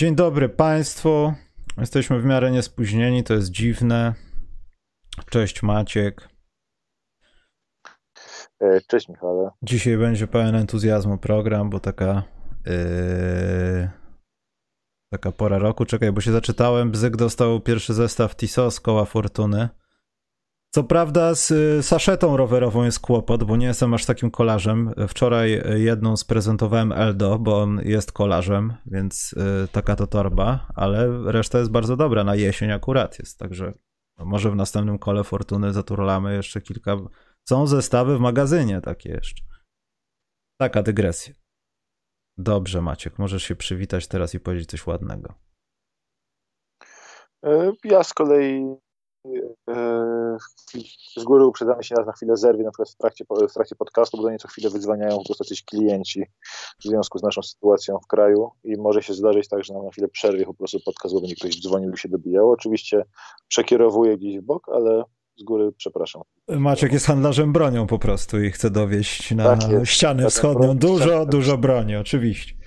Dzień dobry Państwu. Jesteśmy w miarę niespóźnieni, to jest dziwne. Cześć Maciek. E, cześć Michale. Dzisiaj będzie pełen entuzjazmu program, bo taka yy, taka pora roku. Czekaj, bo się zaczytałem. Bzyk dostał pierwszy zestaw Tiso z koła Fortuny. Co prawda z y, saszetą rowerową jest kłopot, bo nie jestem aż takim kolarzem. Wczoraj jedną sprezentowałem Eldo, bo on jest kolarzem, więc y, taka to torba, ale reszta jest bardzo dobra, na jesień akurat jest, także może w następnym kole Fortuny zaturlamy jeszcze kilka... Są zestawy w magazynie takie jeszcze. Taka dygresja. Dobrze Maciek, możesz się przywitać teraz i powiedzieć coś ładnego. E, ja z kolei z góry uprzedzamy się na chwilę zerwie, na przykład w trakcie, w trakcie podcastu, bo do niej co chwilę wydzwaniają po prostu jacyś klienci w związku z naszą sytuacją w kraju i może się zdarzyć tak, że nam na chwilę przerwie po prostu podcast, bo będzie ktoś dzwonił i się dobijało. Oczywiście przekierowuję gdzieś w bok, ale z góry przepraszam. Maciek jest handlarzem bronią po prostu i chce dowieść na tak ścianę tak wschodnią dużo, dużo broni, oczywiście.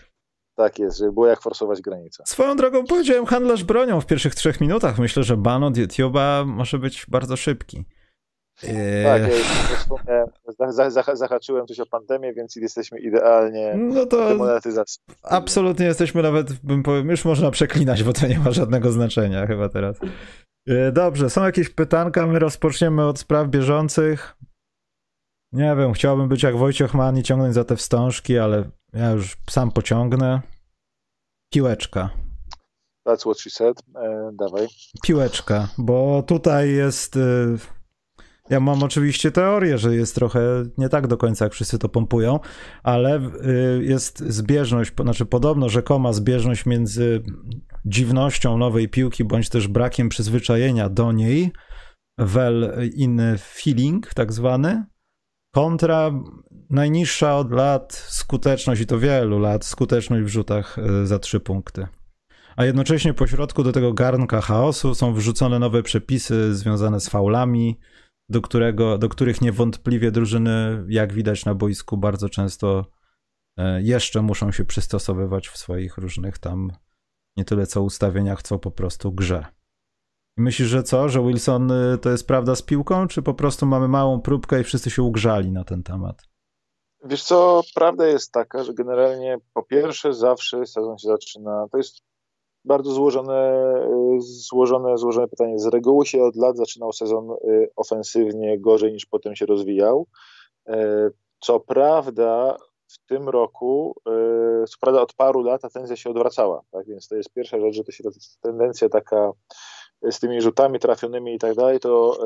Tak jest, żeby było jak forsować granicę. Swoją drogą powiedziałem handlarz bronią w pierwszych trzech minutach. Myślę, że ban od YouTube'a może być bardzo szybki. Tak, ja zahaczyłem coś o pandemię, więc jesteśmy idealnie no to demonetyzacji. Absolutnie jesteśmy nawet, bym powiedział, już można przeklinać, bo to nie ma żadnego znaczenia chyba teraz. E, dobrze, są jakieś pytanka, my rozpoczniemy od spraw bieżących. Nie wiem, chciałbym być jak Wojciech Mann i ciągnąć za te wstążki, ale ja już sam pociągnę. Piłeczka. That's what she said. E, dawaj. Piłeczka, bo tutaj jest... Y ja mam oczywiście teorię, że jest trochę nie tak do końca, jak wszyscy to pompują, ale y, jest zbieżność, znaczy podobno rzekoma zbieżność między dziwnością nowej piłki, bądź też brakiem przyzwyczajenia do niej, well in feeling tak zwany, kontra najniższa od lat skuteczność, i to wielu lat, skuteczność w rzutach y, za trzy punkty. A jednocześnie po środku do tego garnka chaosu są wrzucone nowe przepisy związane z faulami, do, którego, do których niewątpliwie drużyny, jak widać na boisku, bardzo często e, jeszcze muszą się przystosowywać w swoich różnych tam nie tyle co ustawieniach, co po prostu grze. Myślisz, że co? Że Wilson y, to jest prawda z piłką, czy po prostu mamy małą próbkę i wszyscy się ugrzali na ten temat? Wiesz co, prawda jest taka, że generalnie po pierwsze zawsze sezon się zaczyna, to jest bardzo złożone, y, złożone, złożone pytanie. Z reguły się od lat zaczynał sezon y, ofensywnie gorzej niż potem się rozwijał. Co prawda w tym roku, co prawda od paru lat ta tendencja się odwracała, tak? więc to jest pierwsza rzecz, że to się tendencja taka z tymi rzutami trafionymi i tak dalej, to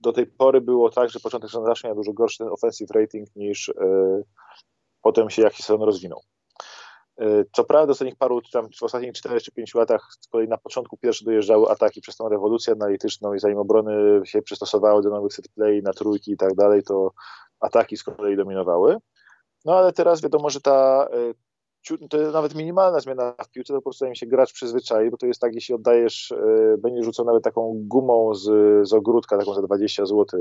do tej pory było tak, że początek sezonu zawsze miał dużo gorszy ten offensive rating niż potem się jakiś sezon rozwinął. E, co prawda w ostatnich paru, tam w ostatnich 4 czy 5 latach z kolei na początku pierwsze dojeżdżały ataki przez tą rewolucję analityczną i zanim obrony się przystosowały do nowych set play, na trójki i tak dalej, to ataki z kolei dominowały. No ale teraz wiadomo, że ta e, to jest nawet minimalna zmiana w piłce, to po prostu się gracz przyzwyczai, bo to jest tak, jeśli oddajesz, e, będzie rzucał nawet taką gumą z, z ogródka, taką za 20 zł,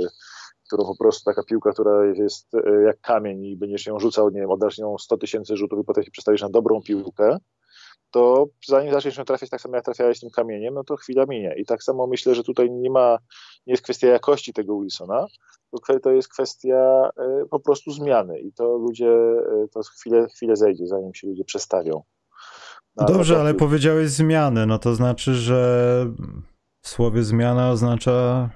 którą po prostu taka piłka, która jest e, jak kamień i będziesz ją rzucał, nie wiem, oddasz nią 100 tysięcy rzutów i potem się przestawisz na dobrą piłkę, to zanim zaczniesz ją trafiać tak samo jak trafiałeś tym kamieniem, no to chwila minie. I tak samo myślę, że tutaj nie ma, nie jest kwestia jakości tego Wilsona, to jest kwestia e, po prostu zmiany i to ludzie, e, to chwilę, chwilę zejdzie, zanim się ludzie przestawią. No, Dobrze, ale powiedziałeś zmiany, no to znaczy, że w słowie zmiana oznacza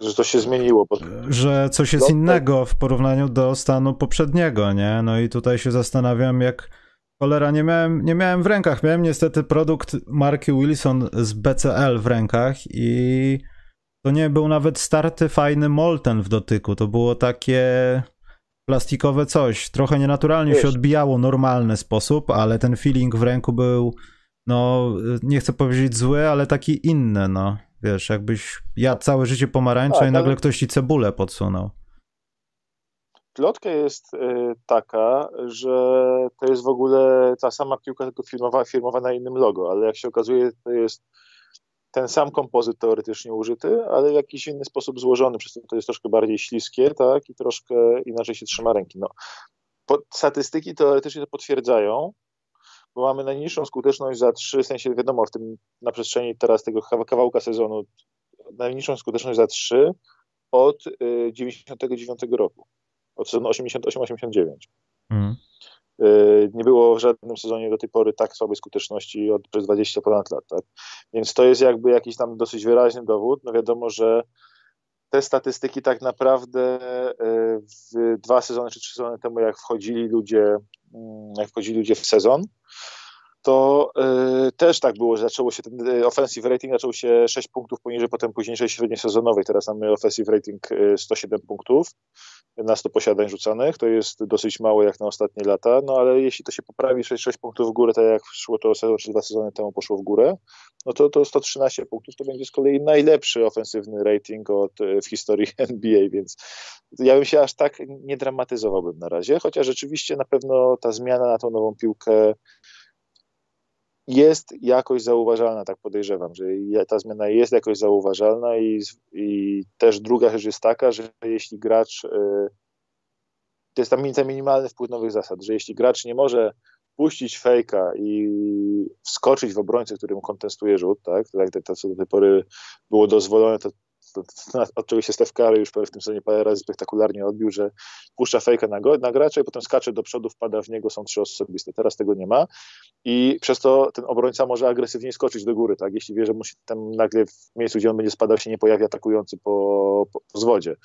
że to się zmieniło. Że coś jest innego w porównaniu do stanu poprzedniego, nie? No i tutaj się zastanawiam, jak cholera, nie miałem, nie miałem w rękach. Miałem niestety produkt marki Wilson z BCL w rękach i to nie był nawet starty fajny molten w dotyku. To było takie plastikowe coś. Trochę nienaturalnie Wiesz. się odbijało normalny sposób, ale ten feeling w ręku był, no, nie chcę powiedzieć zły, ale taki inny, no. Wiesz, jakbyś jadł całe życie pomarańcza tak, i nagle ktoś ci cebulę podsunął. Plotka jest y, taka, że to jest w ogóle ta sama piłka, tylko firmowa, na innym logo, ale jak się okazuje, to jest ten sam kompozyt teoretycznie użyty, ale w jakiś inny sposób złożony, przez to to jest troszkę bardziej śliskie, tak, i troszkę inaczej się trzyma ręki. No, statystyki teoretycznie to potwierdzają, bo mamy najniższą skuteczność za trzy, w sensie wiadomo, w tym na przestrzeni teraz tego kawałka sezonu, najniższą skuteczność za trzy od y, 99 roku, od sezonu 88-89. Mm. Y, nie było w żadnym sezonie do tej pory tak słabej skuteczności od przez 20 ponad lat. Tak? Więc to jest jakby jakiś tam dosyć wyraźny dowód. No wiadomo, że te statystyki tak naprawdę y, w dwa sezony czy trzy sezony temu, jak wchodzili ludzie, mm, jak wchodzili ludzie w sezon, to y, też tak było, że zaczęło się ten y, offensive rating zaczął się 6 punktów poniżej potem późniejszej średniej sezonowej. Teraz mamy offensive rating y, 107 punktów na 100 posiadań rzucanych. To jest dosyć mało jak na ostatnie lata, no ale jeśli to się poprawi 6, 6 punktów w górę, tak jak szło to sezon czy dwa sezony temu poszło w górę, no to, to 113 punktów to będzie z kolei najlepszy ofensywny rating od, y, w historii NBA, więc ja bym się aż tak nie dramatyzowałbym na razie, chociaż rzeczywiście na pewno ta zmiana na tą nową piłkę jest jakoś zauważalna, tak podejrzewam, że ta zmiana jest jakoś zauważalna i, i też druga rzecz jest taka, że jeśli gracz, y, to jest tam minimalny wpływ nowych zasad, że jeśli gracz nie może puścić fejka i wskoczyć w obrońcę, którym kontestuje rzut, tak, tak to, co do tej pory było dozwolone, to od się Steph Curry już w tym sezonie parę razy spektakularnie odbił, że puszcza fejka na, go, na gracza i potem skacze do przodu, wpada w niego, są trzy osobiste. Teraz tego nie ma i przez to ten obrońca może agresywnie skoczyć do góry, tak? jeśli wie, że musi tam nagle w miejscu, gdzie on będzie spadał, się nie pojawi atakujący po, po, po zwodzie.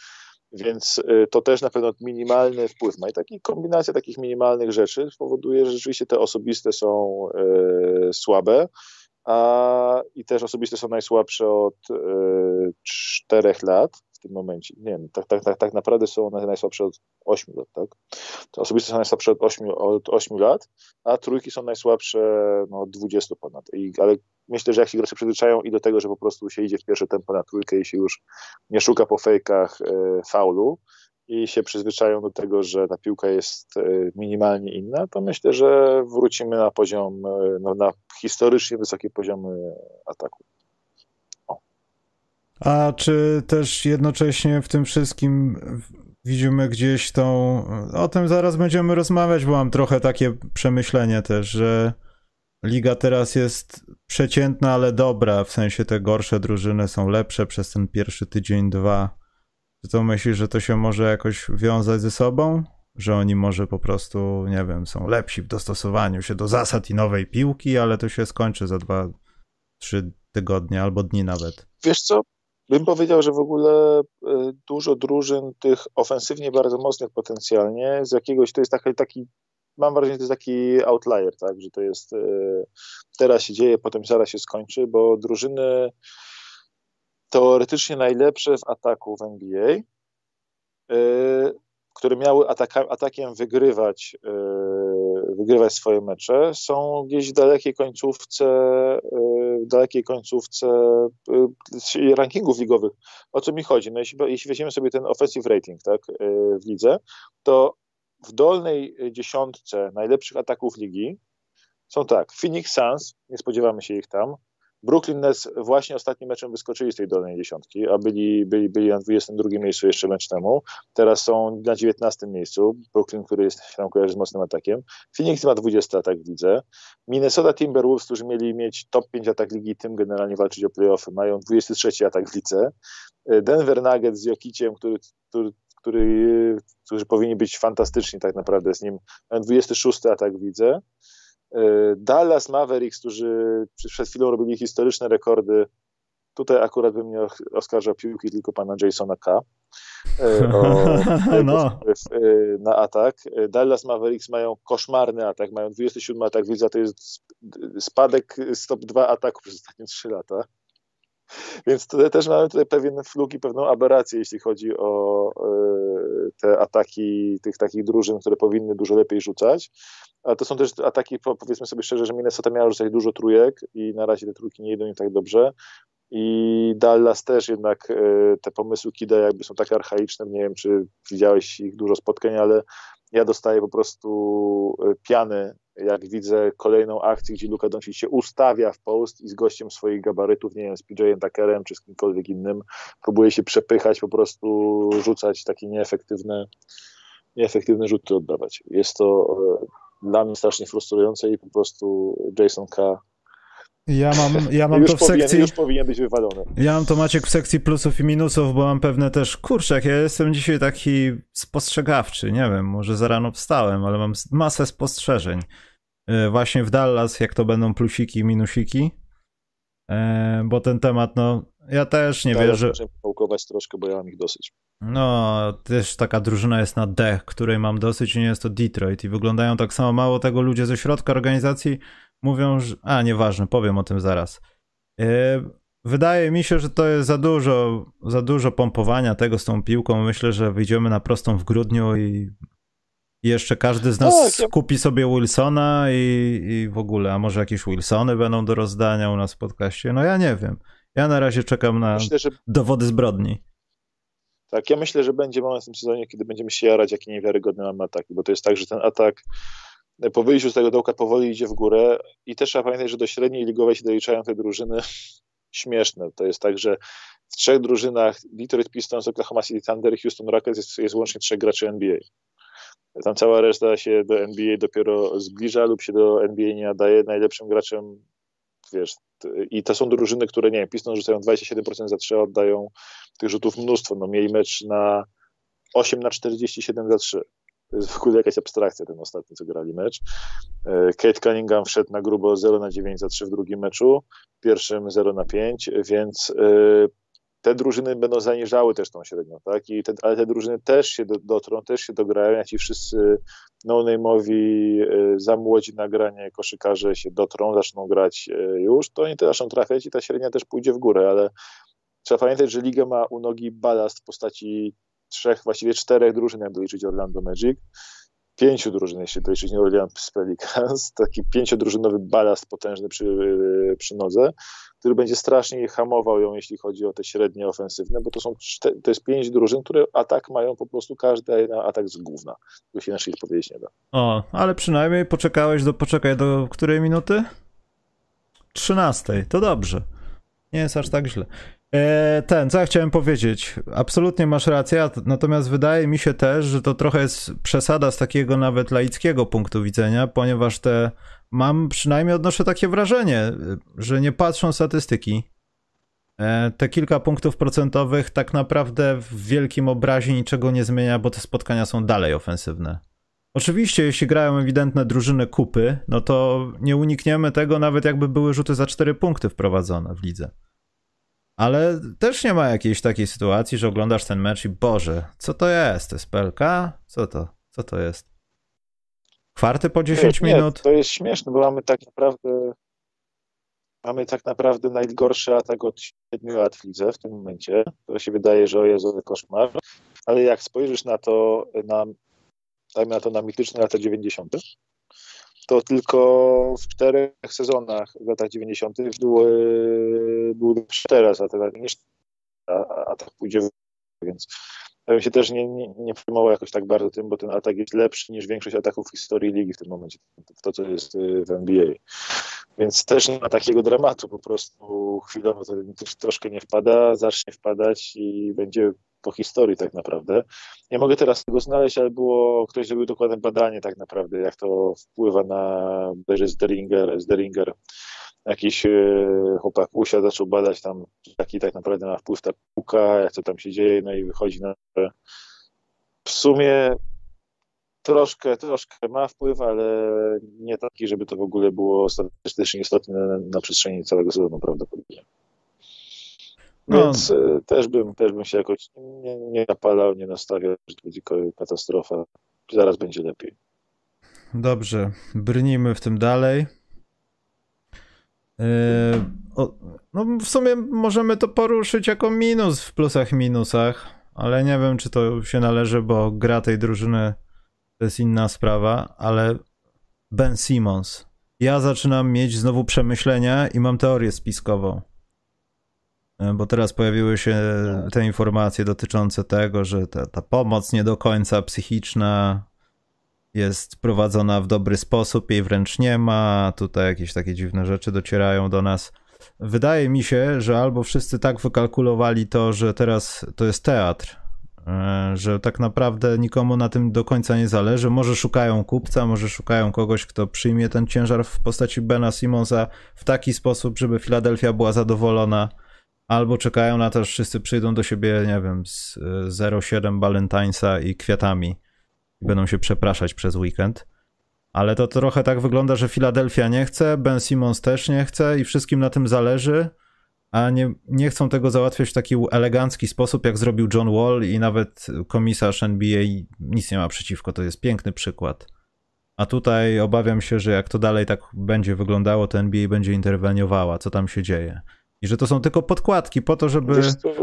Więc y, to też na pewno minimalny wpływ ma. I taki kombinacja takich minimalnych rzeczy spowoduje, że rzeczywiście te osobiste są y, słabe a, i też osobiste są najsłabsze od y, czterech lat w tym momencie. Nie wiem, tak, tak, tak, tak naprawdę są one najsłabsze od 8 lat, tak? To osobiste są najsłabsze od 8, od 8 lat, a trójki są najsłabsze no, od 20 ponad. I, ale myślę, że jak się gracze przyzwyczają i do tego, że po prostu się idzie w pierwsze tempo na trójkę i się już nie szuka po fejkach y, faulu, i się przyzwyczają do tego, że ta piłka jest e, minimalnie inna, to myślę, że wrócimy na poziom, e, no, na historycznie wysokie poziomy ataku. O. A czy też jednocześnie w tym wszystkim widzimy gdzieś tą. O tym zaraz będziemy rozmawiać, bo mam trochę takie przemyślenie też, że liga teraz jest przeciętna, ale dobra, w sensie te gorsze drużyny są lepsze przez ten pierwszy tydzień, dwa czy to myślisz, że to się może jakoś wiązać ze sobą? Że oni może po prostu, nie wiem, są lepsi w dostosowaniu się do zasad i nowej piłki, ale to się skończy za dwa, trzy tygodnie albo dni nawet. Wiesz co, bym powiedział, że w ogóle e, dużo drużyn tych ofensywnie bardzo mocnych potencjalnie, z jakiegoś, to jest taki, taki mam wrażenie, że to jest taki outlier, tak, że to jest e, teraz się dzieje, potem zaraz się skończy, bo drużyny teoretycznie najlepsze w ataku w NBA, y, które miały ataka, atakiem wygrywać, y, wygrywać swoje mecze, są gdzieś w dalekiej końcówce, y, w dalekiej końcówce rankingów ligowych. O co mi chodzi? No jeśli, jeśli weźmiemy sobie ten offensive rating tak, w lidze, to w dolnej dziesiątce najlepszych ataków ligi są tak, Phoenix Suns, nie spodziewamy się ich tam, Brooklyn Nets właśnie ostatnim meczem wyskoczyli z tej dolnej dziesiątki, a byli, byli, byli na 22 miejscu jeszcze mecz temu. Teraz są na 19 miejscu. Brooklyn, który jest się tam kojarzy z mocnym atakiem. Phoenix ma 20 atak w lidze. Minnesota Timberwolves, którzy mieli mieć top 5 atak ligi, tym generalnie walczyć o playoffy, mają 23 atak w. Denver Nuggets z Jokiciem, który, który który, którzy powinni być fantastyczni tak naprawdę z nim. Mają 26 atak widzę. E, Dallas Mavericks, którzy przed chwilą robili historyczne rekordy. Tutaj akurat bym nie oskarżał piłki, tylko pana Jasona K. E, o, no. E, na atak. Dallas Mavericks mają koszmarny atak, mają 27 atak, widzę, to jest spadek z top 2 ataków przez ostatnie 3 lata. Więc tutaj też mamy tutaj pewien fluk i pewną aberrację, jeśli chodzi o te ataki tych takich drużyn, które powinny dużo lepiej rzucać. Ale to są też ataki, powiedzmy sobie szczerze, że Minnesota miała rzucać dużo trójek i na razie te trójki nie idą im tak dobrze. I Dallas też jednak e, te pomysły Kida jakby są tak archaiczne, nie wiem czy widziałeś ich dużo spotkań, ale ja dostaję po prostu e, piany, jak widzę kolejną akcję, gdzie Luka Doncic się ustawia w post i z gościem swoich gabarytów, nie wiem, z PJ-em Tuckerem czy z kimkolwiek innym, próbuje się przepychać, po prostu rzucać takie nieefektywne, nieefektywne rzuty oddawać. Jest to dla mnie strasznie frustrujące i po prostu Jason K. Ja mam, ja mam już to w powinien, sekcji. Już powinien być wywalony. Ja mam to Maciek w sekcji plusów i minusów, bo mam pewne też. Kurczę, ja jestem dzisiaj taki spostrzegawczy. Nie wiem, może za rano wstałem, ale mam masę spostrzeżeń. E, właśnie w Dallas, jak to będą plusiki i minusiki. E, bo ten temat, no, ja też nie Teraz wierzę. Muszę pałkować troszkę, bo ja mam ich dosyć. No, też taka drużyna jest na D, której mam dosyć i nie jest to Detroit i wyglądają tak samo. Mało tego, ludzie ze środka organizacji mówią, że... A, nieważne, powiem o tym zaraz. Yy, wydaje mi się, że to jest za dużo, za dużo pompowania tego z tą piłką. Myślę, że wyjdziemy na prostą w grudniu i jeszcze każdy z nas Tak, kupi sobie Wilsona i, i w ogóle, a może jakieś Wilsony będą do rozdania u nas w podcaście? No ja nie wiem. Ja na razie czekam na Myślę, że dowody zbrodni. tak, ja myślę, że będzie moment w tym sezonie, kiedy będziemy się jarać, jakie niewiarygodne mamy ataki, bo to jest tak, że ten atak e, po wyjściu z tego dołka powoli idzie w górę i też trzeba pamiętać, że do średniej ligowej się doliczają te drużyny śmieszne. To jest tak, że w trzech drużynach Detroit Pistons, Oklahoma City Thunder i Houston Rockets jest, jest łącznie trzech graczy NBA. Tam cała reszta się do NBA dopiero zbliża lub się do NBA nie nadaje. Najlepszym graczem, wiesz, i to są drużyny, które, nie wiem, Pistons rzucają 27% za 3, oddają tych rzutów mnóstwo. No, mieli mecz na 8 na 47 za 3. W ogóle jakaś abstrakcja ten ostatni, co grali mecz. E, Kate Cunningham wszedł na grubo 0 na 9 za 3 w drugim meczu, w pierwszym 0 na 5, więc e, te drużyny będą zaniżały też tą średnią, tak? I te, ale te drużyny też się do, dotrą, też się dograją, jak ci wszyscy no-name'owi, e, za młodzi na granie koszykarze się dotrą, zaczną grać już, to oni też zaczną trafiać i ta średnia też pójdzie w górę, ale trzeba pamiętać, że liga ma u nogi balast w postaci trzech, właściwie czterech drużyn, jak doliczyć Orlando Magic, pięciu drużyn, jeśli doliczyć New Orleans Pelicans, taki pięciodrużynowy balast potężny przy, przy nodze, który będzie strasznie hamował ją, jeśli chodzi o te średnie ofensywne, bo to są czte- to jest pięć drużyn, które atak mają po prostu każdy na atak z gówna. To się inaczej powiedzieć nie da. O, ale przynajmniej poczekałeś do, poczekaj, do której minuty? 13, to dobrze. Nie jest aż tak źle. E, ten, co ja chciałem powiedzieć, absolutnie masz rację, natomiast wydaje mi się też, że to trochę jest przesada z takiego nawet laickiego punktu widzenia, ponieważ te, mam przynajmniej odnoszę takie wrażenie, że nie patrzą statystyki, e, te kilka punktów procentowych tak naprawdę w wielkim obrazie niczego nie zmienia, bo te spotkania są dalej ofensywne. Oczywiście, jeśli grają ewidentne drużyny kupy, no to nie unikniemy tego, nawet jakby były rzuty za 4 punkty wprowadzone w lidze. Ale też nie ma jakiejś takiej sytuacji, że oglądasz ten mecz i Boże, co to jest? To jest PLK? Co to? Co to jest? Kwarty po 10 nie, minut? Nie, to jest śmieszne, bo mamy tak naprawdę mamy tak naprawdę najgorszy atak od 7 lat w lidze w tym momencie. To się wydaje, że o Jezu, koszmar. Ale jak spojrzysz na to, na, dajmy na to na mityczne lata 90., to tylko w czterech sezonach w latach 90. były, były teraz, a, teraz niż, a, a tak pójdzie w więc ja bym się też nie, nie, nie przejmował jakoś tak bardzo tym, bo ten atak jest lepszy niż większość ataków w historii ligi w tym momencie, w to, co jest y, w NBA. Więc też nie ma takiego dramatu, po prostu chwilowo to troszkę nie wpada, zacznie wpadać i będzie po historii tak naprawdę. Nie mogę teraz tego znaleźć, ale było, ktoś zrobił dokładne badanie tak naprawdę, jak to wpływa na, bodajże Zderinger, Zderinger jakiś e, chłopak usiadł, zaczął badać tam, jaki tak naprawdę ma wpływ ta piłka, jak to tam się dzieje, no i wychodzi na że w sumie troszkę, troszkę ma wpływ, ale nie taki, żeby to w ogóle było statystycznie istotne na, na przestrzeni całego sezonu prawdopodobnie. No. Więc e, też, bym, też bym się jakoś nie, nie napalał, nie nastawiał, że to będzie katastrofa. Zaraz będzie lepiej. Dobrze, brnijmy w tym dalej. Yy, o, no w sumie możemy to poruszyć jako minus w plusach minusach, ale nie wiem, czy to się należy, bo gra tej drużyny to jest inna sprawa, ale Ben Simmons. Ja zaczynam mieć znowu przemyślenia i mam teorię spiskową. Yy, Bo teraz pojawiły się te informacje dotyczące tego, że ta, ta pomoc nie do końca psychiczna jest prowadzona w dobry sposób, jej wręcz nie ma. Tutaj jakieś takie dziwne rzeczy docierają do nas. Wydaje mi się, że albo wszyscy tak wykalkulowali to, że teraz to jest teatr, e, że tak naprawdę nikomu na tym do końca nie zależy. Może szukają kupca, może szukają kogoś, kto przyjmie ten ciężar w postaci Bena Simonsa w taki sposób, żeby Filadelfia była zadowolona, albo czekają na to, że wszyscy przyjdą do siebie, nie wiem, z 07 Valentinesa i kwiatami i będą się przepraszać przez weekend. Ale to trochę tak wygląda, że Filadelfia nie chce, Ben Simmons też nie chce i wszystkim na tym zależy, a nie, nie chcą tego załatwiać w taki elegancki sposób, jak zrobił John Wall i nawet komisarz NBA nic nie ma przeciwko. To jest piękny przykład. A tutaj obawiam się, że jak to dalej tak będzie wyglądało, to NBA będzie interweniowała, co tam się dzieje. I że to są tylko podkładki po to, żeby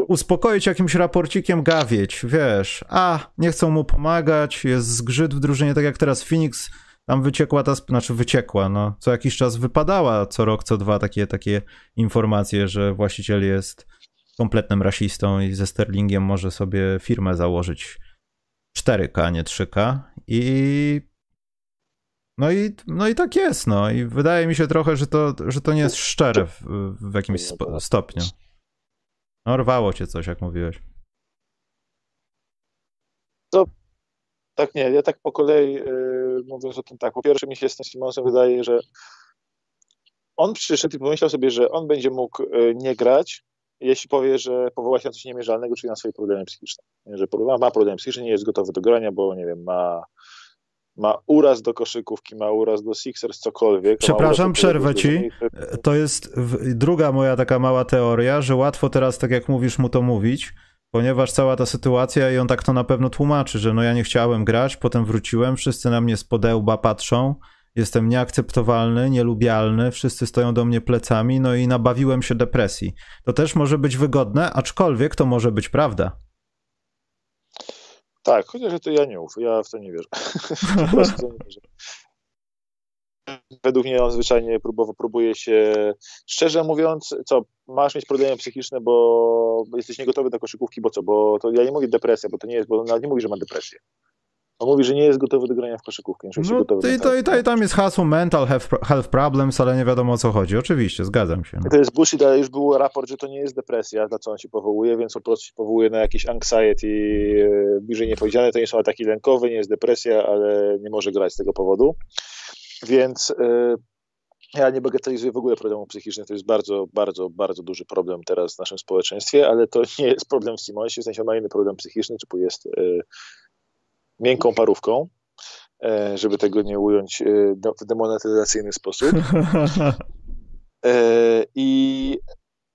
uspokoić jakimś raporcikiem gawieć, wiesz. A, nie chcą mu pomagać, jest zgrzyt w drużynie, tak jak teraz Phoenix tam wyciekła ta, znaczy wyciekła, no, co jakiś czas wypadała co rok, co dwa takie, takie informacje, że właściciel jest kompletnym rasistą i ze Sterlingiem może sobie firmę założyć 4K, nie 3K i no i, no i tak jest, no i wydaje mi się trochę, że to, że to nie jest szczere w, w jakimś stopniu. No rwało cię coś, jak mówiłeś. To tak nie, ja tak po kolei yy, mówiąc o tym tak, po pierwsze mi się z tym Simonsem wydaje, że on przyszedł i pomyślał sobie, że on będzie mógł yy, nie grać, jeśli powie, że powoła się na coś niemierzalnego, czyli na swoje problemy psychiczne. Że ma problemy psychiczne, nie jest gotowy do grania, bo nie wiem, ma ma uraz do koszykówki, ma uraz do Sixers, cokolwiek. Przepraszam, przerwę ci. To jest druga moja taka mała teoria, że łatwo teraz, tak jak mówisz, mu to mówić, ponieważ cała ta sytuacja i on tak to na pewno tłumaczy, że no ja nie chciałem grać, potem wróciłem, wszyscy na mnie z podełba patrzą, jestem nieakceptowalny, nielubialny, wszyscy stoją do mnie plecami, no i nabawiłem się depresji. To też może być wygodne, aczkolwiek to może być prawda. Tak, chociaż to ja nie uf, ja w to nie wierzę. po prostu nie wierzę. Według mnie on zwyczajnie próbował, próbuje się, szczerze mówiąc, co, masz mieć problemy psychiczne, bo jesteś niegotowy do koszykówki, bo co, bo to ja nie mówię depresja, bo to nie jest, bo nawet nie mówi, że ma depresję. On mówi, że nie jest gotowy do grania w koszykówkę. No, gotowy i, to, i, to, I tam jest hasło mental health problems, ale nie wiadomo o co chodzi. Oczywiście, zgadzam się. No. To jest bullshit, ale już był raport, że to nie jest depresja, na co on się powołuje, więc po prostu się powołuje na jakieś anxiety e, bliżej niepowiedziane. To nie są ataki lękowe, nie jest depresja, ale nie może grać z tego powodu. Więc yy, ja nie bagatelizuję w ogóle problemów psychicznych. To jest bardzo, bardzo, bardzo duży problem teraz w naszym społeczeństwie, ale to nie jest problem w Simonsie, w sensie ma inny problem psychiczny, typu jest yy, miękką parówką, e, żeby tego nie ująć e, w demonetyzacyjny sposób. E, I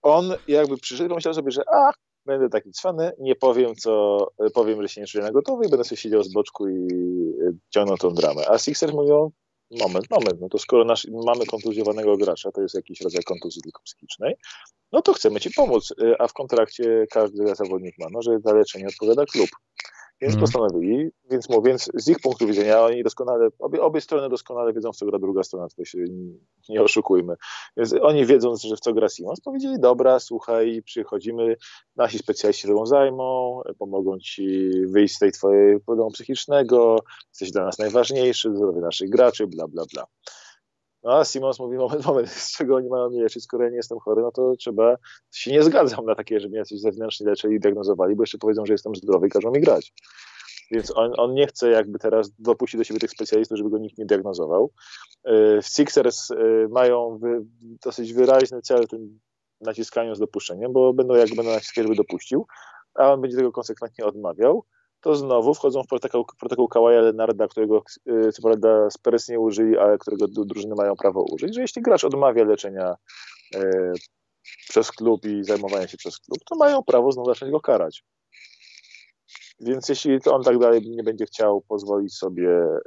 on jakby przyszedł, pomyślał sobie, że a, będę taki cwany, nie powiem, co powiem, że się nie czuję na gotowy i będę sobie siedział z boczku i ciągnął tą dramę. A Sixers mówią, moment, moment, no to skoro nasz, mamy kontuzjowanego gracza, to jest jakiś rodzaj kontuzji tylko psychicznej, no to chcemy ci pomóc, a w kontrakcie każdy zawodnik ma, no, że za leczenie odpowiada klub. Więc mm. postanowili, więc mówię, więc z ich punktu widzenia oni doskonale, obie, obie strony doskonale wiedzą, w co gra druga strona, to się nie oszukujmy. Więc oni wiedząc, że w co gra Simons, powiedzieli, dobra, słuchaj, przychodzimy, nasi specjaliści tobą zajmą, pomogą ci wyjść z tej twojej problemu psychicznego, jesteś dla nas najważniejszy, zdrowie naszych graczy, bla, bla, bla. No a Simons mówi, moment, moment, z czego oni mają mnie leczyć, skoro ja nie jestem chory, no to trzeba, się nie zgadzam na takie, żeby mnie jacyś zewnętrzni leczyli i diagnozowali, bo jeszcze powiedzą, że jestem zdrowy i każą mi grać. Więc on, on, nie chce jakby teraz dopuścić do siebie tych specjalistów, żeby go nikt nie diagnozował. W Sixers y, mają wy, dosyć wyraźny cel w tym naciskaniu z dopuszczeniem, bo będą jak będą naciskać, żeby dopuścił, a on będzie tego konsekwentnie odmawiał to znowu wchodzą w protokół, protokół Kawaja Lenarda, którego y, co prawda Spurs nie użyli, ale którego drużyny mają prawo użyć, że jeśli gracz odmawia leczenia e, przez klub i zajmowania się przez klub, to mają prawo znowu zacząć go karać. Więc jeśli on tak dalej nie będzie chciał pozwolić sobie e,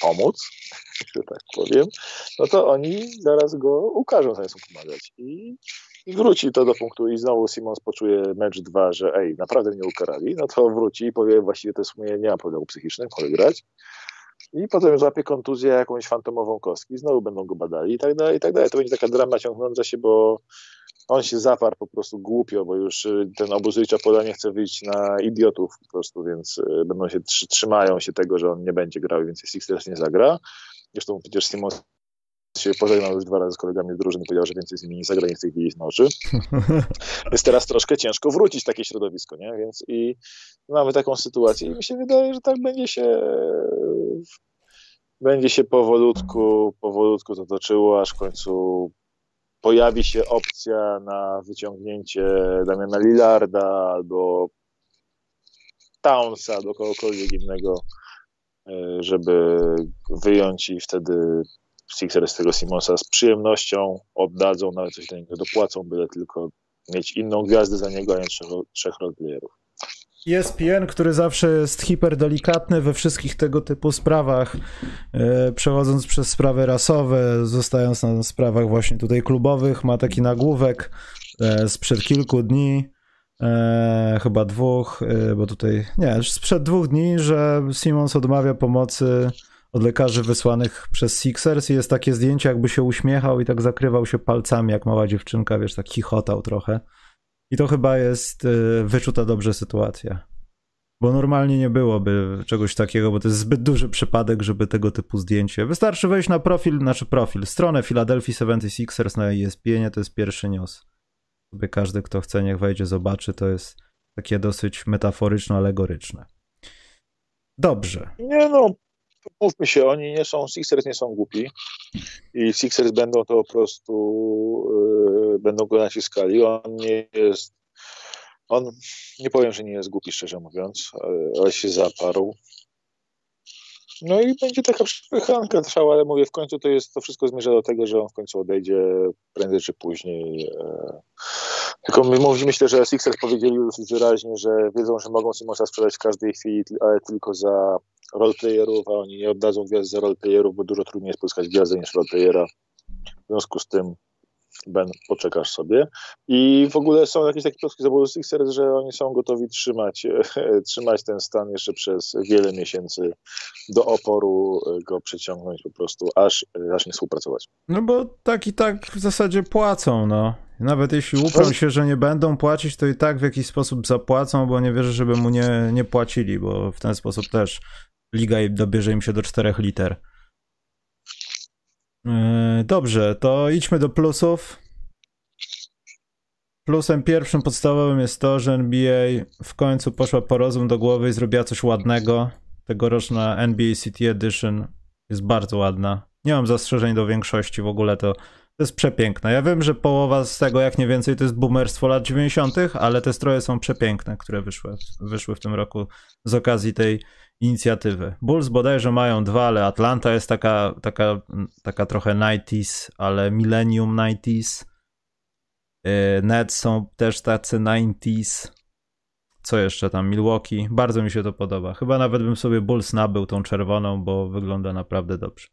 pomóc, że tak powiem, no to oni zaraz go ukażą zamiast mu pomagać. I i wróci to do punktu i znowu Simons poczuje mecz 2, że ej, naprawdę mnie ukarali, no to wróci i powie właściwie to jest sumie nie ma problemu psychicznych, mogę grać. I potem złapie kontuzję jakąś fantomową kostki, znowu będą go badali i tak dalej, i tak dalej. To będzie taka drama ciągnąca się, bo on się zaparł po prostu głupio, bo już y, ten obóz pola nie chce wyjść na idiotów po prostu, więc y, będą się, trzymają się tego, że on nie będzie grał, więc Sixers nie zagra. Zresztą przecież Simons się pożegnał już dwa razy z kolegami z drużyny, powiedział, że więcej z nimi nie zagra, nie chce ich widzieć na oczy. Więc teraz troszkę ciężko wrócić w takie środowisko, nie? Więc i mamy taką sytuację i mi się wydaje, że tak będzie się będzie się powolutku, powolutku to toczyło, aż w końcu pojawi się opcja na wyciągnięcie Damiana Lillarda albo Townsa, albo kogokolwiek innego, e, żeby wyjąć i wtedy Sixers tego Simonsa z przyjemnością oddadzą, nawet coś do niego dopłacą, byle tylko mieć inną gwiazdę za niego, a nie trzech, trzech roleplayerów. ESPN, który zawsze jest hiperdelikatny we wszystkich tego typu sprawach, e, przechodząc przez sprawy rasowe, zostając na sprawach właśnie tutaj klubowych, ma taki nagłówek e, sprzed kilku dni, e, chyba dwóch, bo tutaj, nie, sprzed dwóch dni, że Simons odmawia pomocy od lekarzy wysłanych przez Sixers i jest takie zdjęcie, jakby się uśmiechał i tak zakrywał się palcami, jak mała dziewczynka, wiesz, tak chichotał trochę. I to chyba jest y, wyczuta dobrze sytuacja. Bo normalnie nie byłoby czegoś takiego, bo to jest zbyt duży przypadek, żeby tego typu zdjęcie. Wystarczy wejść na profil, znaczy profil, stronę Philadelphia 76ers na ESPN, to jest pierwszy news. Sobie każdy, kto chce, niech wejdzie, zobaczy. To jest takie dosyć metaforyczno-alegoryczne. Dobrze. Nie no, mówmy się, oni nie są, Sixers nie są głupi i Sixers będą to po prostu, yy, będą go naciskali. On nie jest, on, nie powiem, że nie jest głupi, szczerze mówiąc, ale się zaparł. No i będzie taka przepychanka trwała, ale mówię, w końcu to jest, to wszystko zmierza do tego, że on w końcu odejdzie prędzej czy później. E, tylko my, myślę, że Sixers powiedzieli już wyraźnie, że wiedzą, że mogą Simonsa sprzedać w każdej chwili, ale tylko za roleplayerów, a oni nie oddadzą gwiazd za roleplayerów, bo dużo trudniej jest pozyskać gwiazdę niż roleplayera. W związku z tym Ben, poczekasz sobie. I w ogóle są jakieś takie plotki z Sixers, że oni są gotowi trzymać, trzymać ten stan jeszcze przez wiele miesięcy do oporu, go przyciągnąć po prostu, aż zacznie współpracować. No bo tak i tak w zasadzie płacą, no. Nawet jeśli uprą no. się, że nie będą płacić, to i tak w jakiś sposób zapłacą, bo nie wierzę, żeby mu nie, nie płacili, bo w ten sposób też liga dobierze im się do czterech liter. E, dobrze, to idźmy do plusów. Plusem pierwszym podstawowym jest to, że NBA w końcu poszła po rozum do głowy i zrobiła coś ładnego. Tegoroczna NBA City Edition jest bardzo ładna. Nie mam zastrzeżeń do większości w ogóle, to, to jest przepiękne. Ja wiem, że połowa z tego, jak nie więcej, to jest boomerstwo lat 90., ale te stroje są przepiękne, które wyszły, wyszły w tym roku z okazji tej inicjatywy. Bulls bodajże mają dwa, ale Atlanta jest taka, taka, taka trochę 90s, ale millennium 90s. Y, Nets są też tacy 90s. Co jeszcze tam? Milwaukee. Bardzo mi się to podoba. Chyba nawet bym sobie Bulls nabył tą czerwoną, bo wygląda naprawdę dobrze.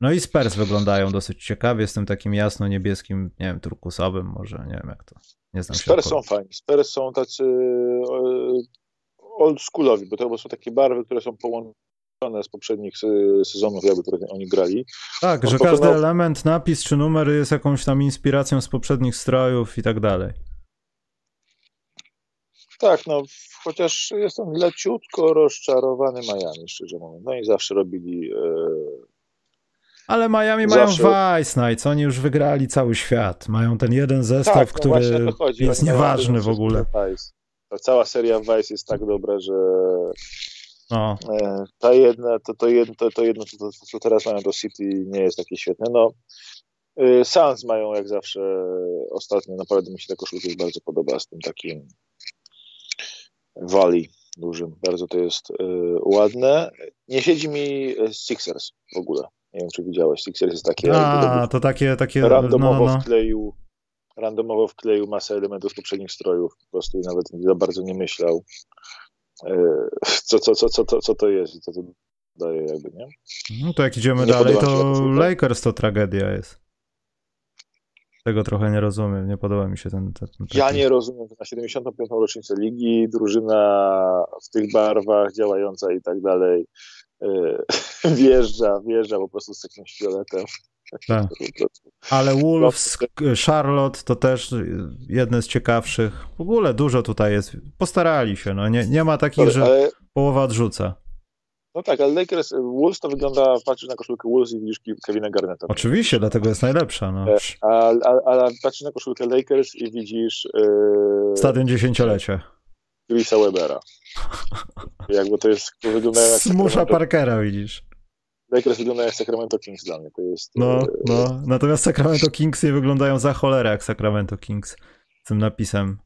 No i Spurs wyglądają dosyć ciekawie z tym takim jasno-niebieskim, nie wiem, turkusowym może, nie wiem jak to. Nie znam Spurs są fajni. Spurs są tacy oldschoolowi, bo to są takie barwy, które są połączone z poprzednich sezonów, jakby, które oni grali. Tak, On że każdy element, napis czy numer jest jakąś tam inspiracją z poprzednich strojów i tak dalej. Tak, no chociaż jestem leciutko rozczarowany Miami, szczerze mówiąc. No i zawsze robili... E... Ale Miami zawsze... mają Vice Nights, oni już wygrali cały świat. Mają ten jeden zestaw, tak, no który jest nieważny w ogóle. Vice cała seria Vice jest tak dobra, że no. E, ta jedna, to, to jedno, to, to jedno co, co teraz mają do City nie jest takie świetne. No, y, Suns mają jak zawsze ostatnio, naprawdę mi się ta koszulka bardzo podoba z tym takim wali dużym. Bardzo to jest y, ładne. Nie siedzi mi Sixers w ogóle. Nie wiem, czy widziałeś. Sixers jest takie... A, to takie... takie randomowo no, no. wkleił randomowo wkleił masę elementów z poprzednich strojów po prostu i nawet za bardzo nie myślał, e, co, co, co, co, to, co to jest i co to daje jakby, nie? No to jak idziemy nie dalej, to Lakers to tragedia jest. Tego trochę nie rozumiem, nie podoba mi się ten... ten, ten ja nie rozumiem, na 75. rocznicę ligi, drużyna w tych barwach działająca i tak dalej, yy, wjeżdża, wjeżdża po prostu z jakimś fioletem tak. Ale Wolves, Charlotte to też jedne z ciekawszych. W ogóle dużo tutaj jest. Postarali się, no nie, nie ma takich, że połowa odrzuca. No tak, ale Lakers, Wolves to wygląda, patrzysz na koszulkę Wolves i widzisz Kevina Garneta. Oczywiście, dlatego jest najlepsza. No. A, a, a patrzysz na koszulkę Lakers i widzisz... Yy, Stadion dziesięciolecia. Chrisa Webera. Jakby to jest, wygląda jak... Smusza Parkera widzisz. Lakers wygląda jak Sacramento Kings dla mnie. To jest, no, yy, no, natomiast Sacramento Kings nie wyglądają za cholerę jak Sacramento Kings z tym napisem.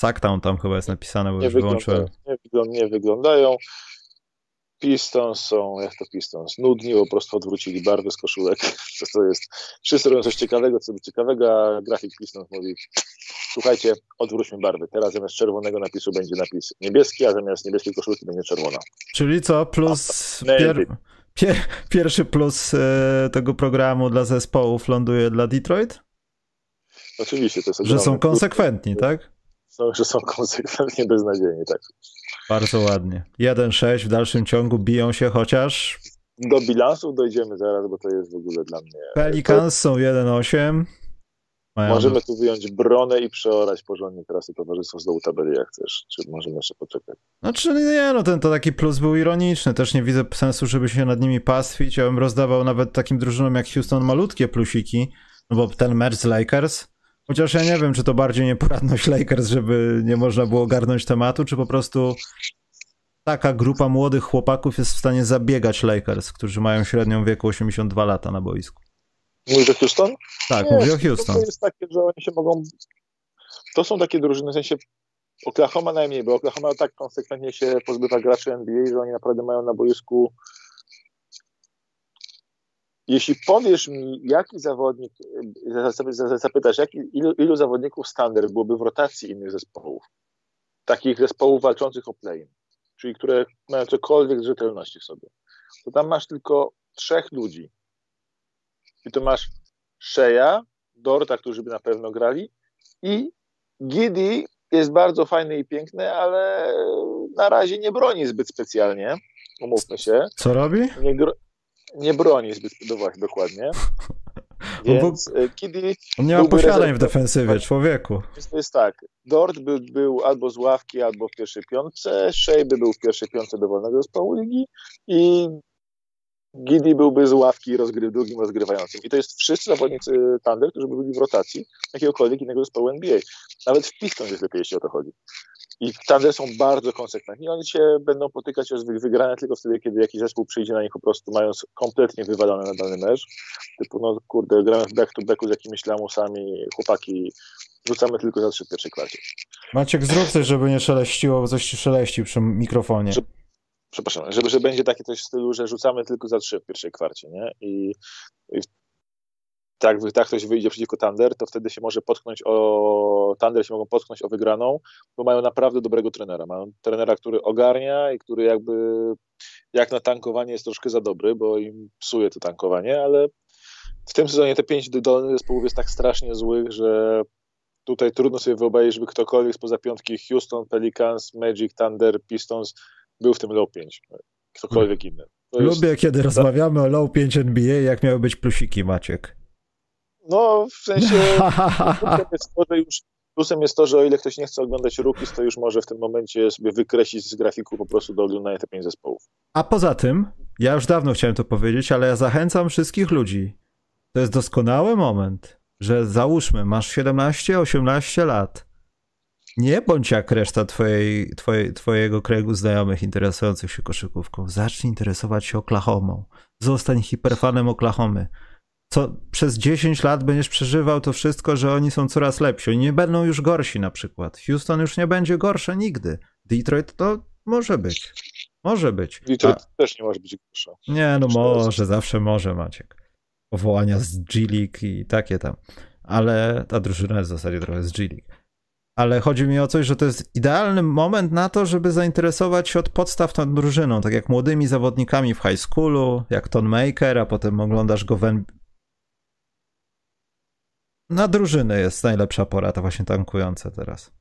Sacktown tam chyba jest napisane, bo nie już wyłączyłem. Nie, nie wyglądają. Pistons są, jak to Pistons, nudni, po prostu odwrócili barwy z koszulek. To jest, wszyscy robią coś ciekawego, co by ciekawego, a grafik Pistons mówi, słuchajcie, odwróćmy barwy. Teraz zamiast czerwonego napisu będzie napis niebieski, a zamiast niebieskiej koszulki będzie czerwona. Czyli co, plus pier, pier, pierwszy plus e, tego programu dla zespołów ląduje dla Detroit? Oczywiście, to jest Że są konsekwentni, tak? Są, że są konsekwentnie beznadziejni, tak. Bardzo ładnie. 1-6 w dalszym ciągu biją się chociaż. Do bilansów dojdziemy zaraz, bo to jest w ogóle dla mnie. Pelicans są 1-8. Mają... Możemy tu wyjąć bronę i przeorać porządnie trasy towarzystwa z dołu tabeli, jak chcesz. Czy możemy jeszcze poczekać? Znaczy nie, no ten to taki plus był ironiczny. Też nie widzę sensu, żeby się nad nimi pastwić. Ja bym rozdawał nawet takim drużynom jak Houston malutkie plusiki, no bo ten mecz z Lakers Chociaż ja nie wiem, czy to bardziej nieporadność Lakers, żeby nie można było ogarnąć tematu, czy po prostu taka grupa młodych chłopaków jest w stanie zabiegać Lakers, którzy mają średnią wieku 82 lata na boisku. Mówisz o Houston? Tak, nie, mówię o Houston. To jest takie, że oni się mogą... To są takie drużyny, w sensie Oklahoma najmniej, bo Oklahoma tak konsekwentnie się pozbywa graczy NBA, że oni naprawdę mają na boisku jeśli powiesz mi, jaki zawodnik, zapytasz, jaki, ilu, ilu zawodników standard byłoby w rotacji innych zespołów, takich zespołów walczących o play, czyli które mają cokolwiek z rzetelności w sobie, to tam masz tylko trzech ludzi. I to masz Sheya, Dorta, którzy by na pewno grali i Gidi jest bardzo fajny i piękny, ale na razie nie broni zbyt specjalnie, umówmy się. Co robi? Nie, nie broni zbyt dokładnie. Więc bo, kiedy on nie ma posiadań w defensywie, człowieku. To jest tak, Dort by, był albo z ławki, albo w pierwszej piątce, Shea by był w pierwszej piątce dowolnego zespołu ligi i Gidi byłby z ławki rozgry, drugim rozgrywającym. I to jest wszyscy zawodnicy Thunder, którzy by byli w rotacji jakiegokolwiek innego zespołu NBA. Nawet w Pistons jest lepiej, jeśli o to chodzi. I Thunder są bardzo konsekwentni. Oni się będą potykać o wygrane tylko wtedy, kiedy jakiś zespół przyjdzie na nich po prostu mając kompletnie wywalone na dany mecz. Typu, no kurde, gramy w back-to-backu z jakimiś lamusami, chłopaki, rzucamy tylko za trzy pierwszej kwarcie. Maciek, zrób coś, żeby nie szeleściło, bo coś ci szeleści przy mikrofonie. Że, przepraszam, żeby, że będzie takie coś w stylu, że rzucamy tylko za trzy w pierwszej kwarcie, nie? I, i tak, tak ktoś wyjdzie przeciwko Thunder, to wtedy się może potknąć o Thunder się mogą potknąć o wygraną, bo mają naprawdę dobrego trenera. Mają trenera, który ogarnia i który jakby jak na tankowanie jest troszkę za dobry, bo im psuje to tankowanie, ale w tym sezonie te pięć dolnych zespołów jest tak strasznie złych, że tutaj trudno sobie wyobrazić, żeby ktokolwiek spoza piątki Houston, Pelicans, Magic, Thunder, Pistons był w tym low 5. Ktokolwiek inny. To Lubię, jest... kiedy rozmawiamy o low 5 NBA, jak miały być plusiki, Maciek. No, w sensie plusem jest, to, że już, plusem jest to, że o ile ktoś nie chce oglądać Rookies, to już może w tym momencie sobie wykreślić z grafiku po prostu do oglądania te pięć zespołów. A poza tym, ja już dawno chciałem to powiedzieć, ale ja zachęcam wszystkich ludzi. To jest doskonały moment, że załóżmy, masz 17-18 lat. Nie bądź jak reszta twojej, twojej, twojego kręgu znajomych interesujących się koszykówką. Zacznij interesować się Oklahomą. Zostań hiperfanem Oklahomy co przez 10 lat będziesz przeżywał to wszystko, że oni są coraz lepsi. Oni nie będą już gorsi na przykład. Houston już nie będzie gorsze nigdy. Detroit to może być. Może być. Detroit A... też nie może być gorsza. Nie, no może, zawsze może Maciek. Powołania z G-League i takie tam. Ale ta drużyna jest w zasadzie trochę z G-League. Ale chodzi mi o coś, że to jest idealny moment na to, żeby zainteresować się od podstaw tą drużyną, tak jak młodymi zawodnikami w high schoolu, jak Ton Maker, a potem oglądasz go w, na drużynę jest najlepsza pora, ta właśnie tankująca teraz.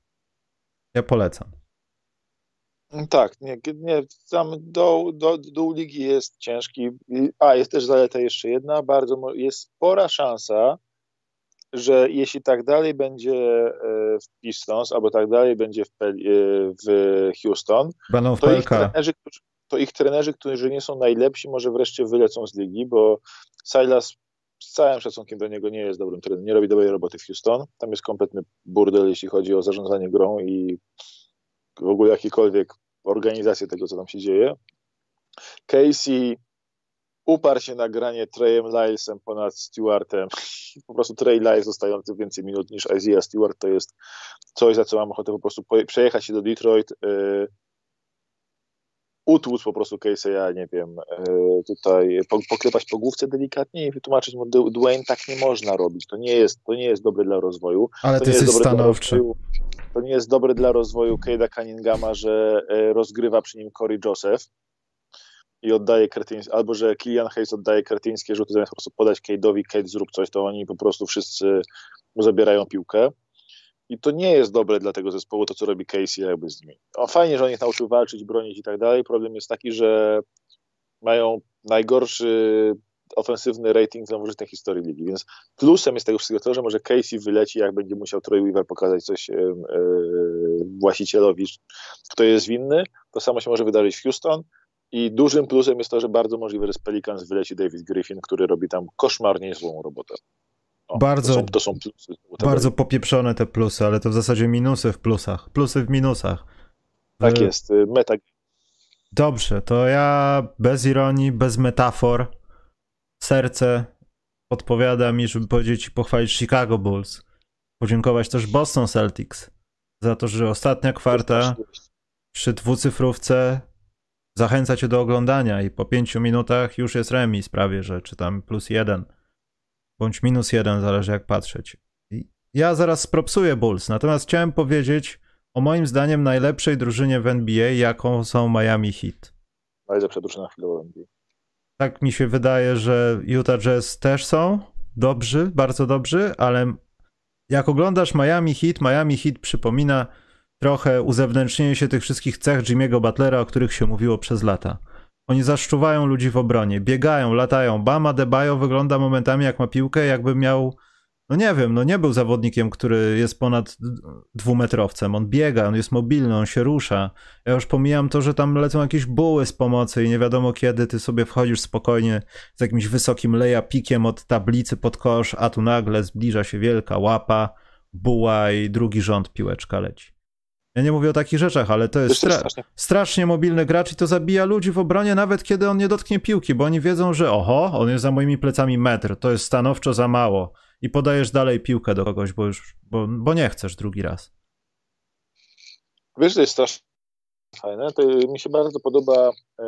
Ja polecam. Tak, nie, nie tam do, do, dół ligi jest ciężki. A, jest też zaleta jeszcze jedna, bardzo jest spora szansa, że jeśli tak dalej będzie e, w Pistons, albo tak dalej będzie w, e, w Houston, Będą w to, ich trenerzy, to ich trenerzy, którzy nie są najlepsi, może wreszcie wylecą z ligi, bo Silas z całym szacunkiem do niego nie jest dobrym trenerem, nie robi dobrej roboty w Houston. Tam jest kompletny burdel, jeśli chodzi o zarządzanie grą i w ogóle jakikolwiek organizację tego, co tam się dzieje. Casey uparł się na granie Treyem Lylesem ponad Stewartem. Po prostu Trey Lyles dostający więcej minut niż Isaiah Stewart to jest coś, za co mam ochotę po prostu przejechać się do Detroit, yy, utłuc po prostu Casey'a, nie wiem, yy, tutaj poklepać po główce delikatnie i wytłumaczyć mu, Dwayne, tak nie można robić, to nie jest, to nie jest dobre dla rozwoju. Ale to ty jesteś stanowczy. To nie jest dobre dla rozwoju Cade'a Cunninghama, że yy, rozgrywa przy nim Corey Joseph, i oddaje kretyńskie, albo że Kilian Hayes oddaje kretyńskie rzuty, zamiast po prostu podać Cade'owi, Cade zrób coś, to oni po prostu wszyscy mu zabierają piłkę. I to nie jest dobre dla tego zespołu, to co robi Casey jakby z nimi. O, fajnie, że on ich nauczył walczyć, bronić i tak dalej. Problem jest taki, że mają najgorszy ofensywny rating w nowożytnej historii ligi, więc plusem jest tego wszystkiego to, że może Casey wyleci, jak będzie musiał Troy Weaver pokazać coś yy, właścicielowi, kto jest winny. To samo się może wydarzyć w Houston, i dużym plusem jest to, że bardzo możliwe, że z Pelicans wyleci David Griffin, który robi tam koszmarnie złą robotę. O, bardzo, to są, to są plusy. Bardzo popieprzone te plusy, ale to w zasadzie minusy w plusach. Plusy w minusach. Tak y, jest. Y, meta. Dobrze, to ja bez ironii, bez metafor, serce podpowiada mi, żeby powiedzieć pochwalić Chicago Bulls. Podziękować też Boston Celtics za to, że ostatnia kwarta przy dwucyfrówce zachęca cię do oglądania i po pięciu minutach już jest remis prawie, że czy tam plus jeden, bądź minus jeden, zależy jak patrzeć. I ja zaraz spropsuję Bulls, natomiast chciałem powiedzieć o moim zdaniem najlepszej drużynie w NBA, jaką są Miami Heat. Najlepsza drużyna chwilowo w NBA. Tak mi się wydaje, że Utah Jazz też są dobrzy, bardzo dobrzy, ale jak oglądasz Miami Heat, Miami Heat przypomina trochę uzewnętrznienie się tych wszystkich cech Jimmy'ego Butlera, o których się mówiło przez lata. Oni zaszczuwają ludzi w obronie, biegają, latają. Bama Debajo wygląda momentami jak ma piłkę, jakby miał, no nie wiem, no nie był zawodnikiem, który jest ponad dwumetrowcem. On biega, on jest mobilny, on się rusza. Ja już pomijam to, że tam lecą jakieś buły z pomocy i nie wiadomo kiedy ty sobie wchodzisz spokojnie z jakimś wysokim leja pikiem od tablicy pod kosz, a tu nagle zbliża się wielka łapa, buła i drugi rząd piłeczka leci. Ja nie mówię o takich rzeczach, ale to jest stra strasznie mobilny gracz i to zabija ludzi w obronie, nawet kiedy on nie dotknie piłki, bo oni wiedzą, że oho, on jest za moimi plecami metr, to jest stanowczo za mało. I podajesz dalej piłkę do kogoś, bo już, bo, bo nie chcesz drugi raz. Wiesz, to jest strasznie fajne. To mi się bardzo podoba e,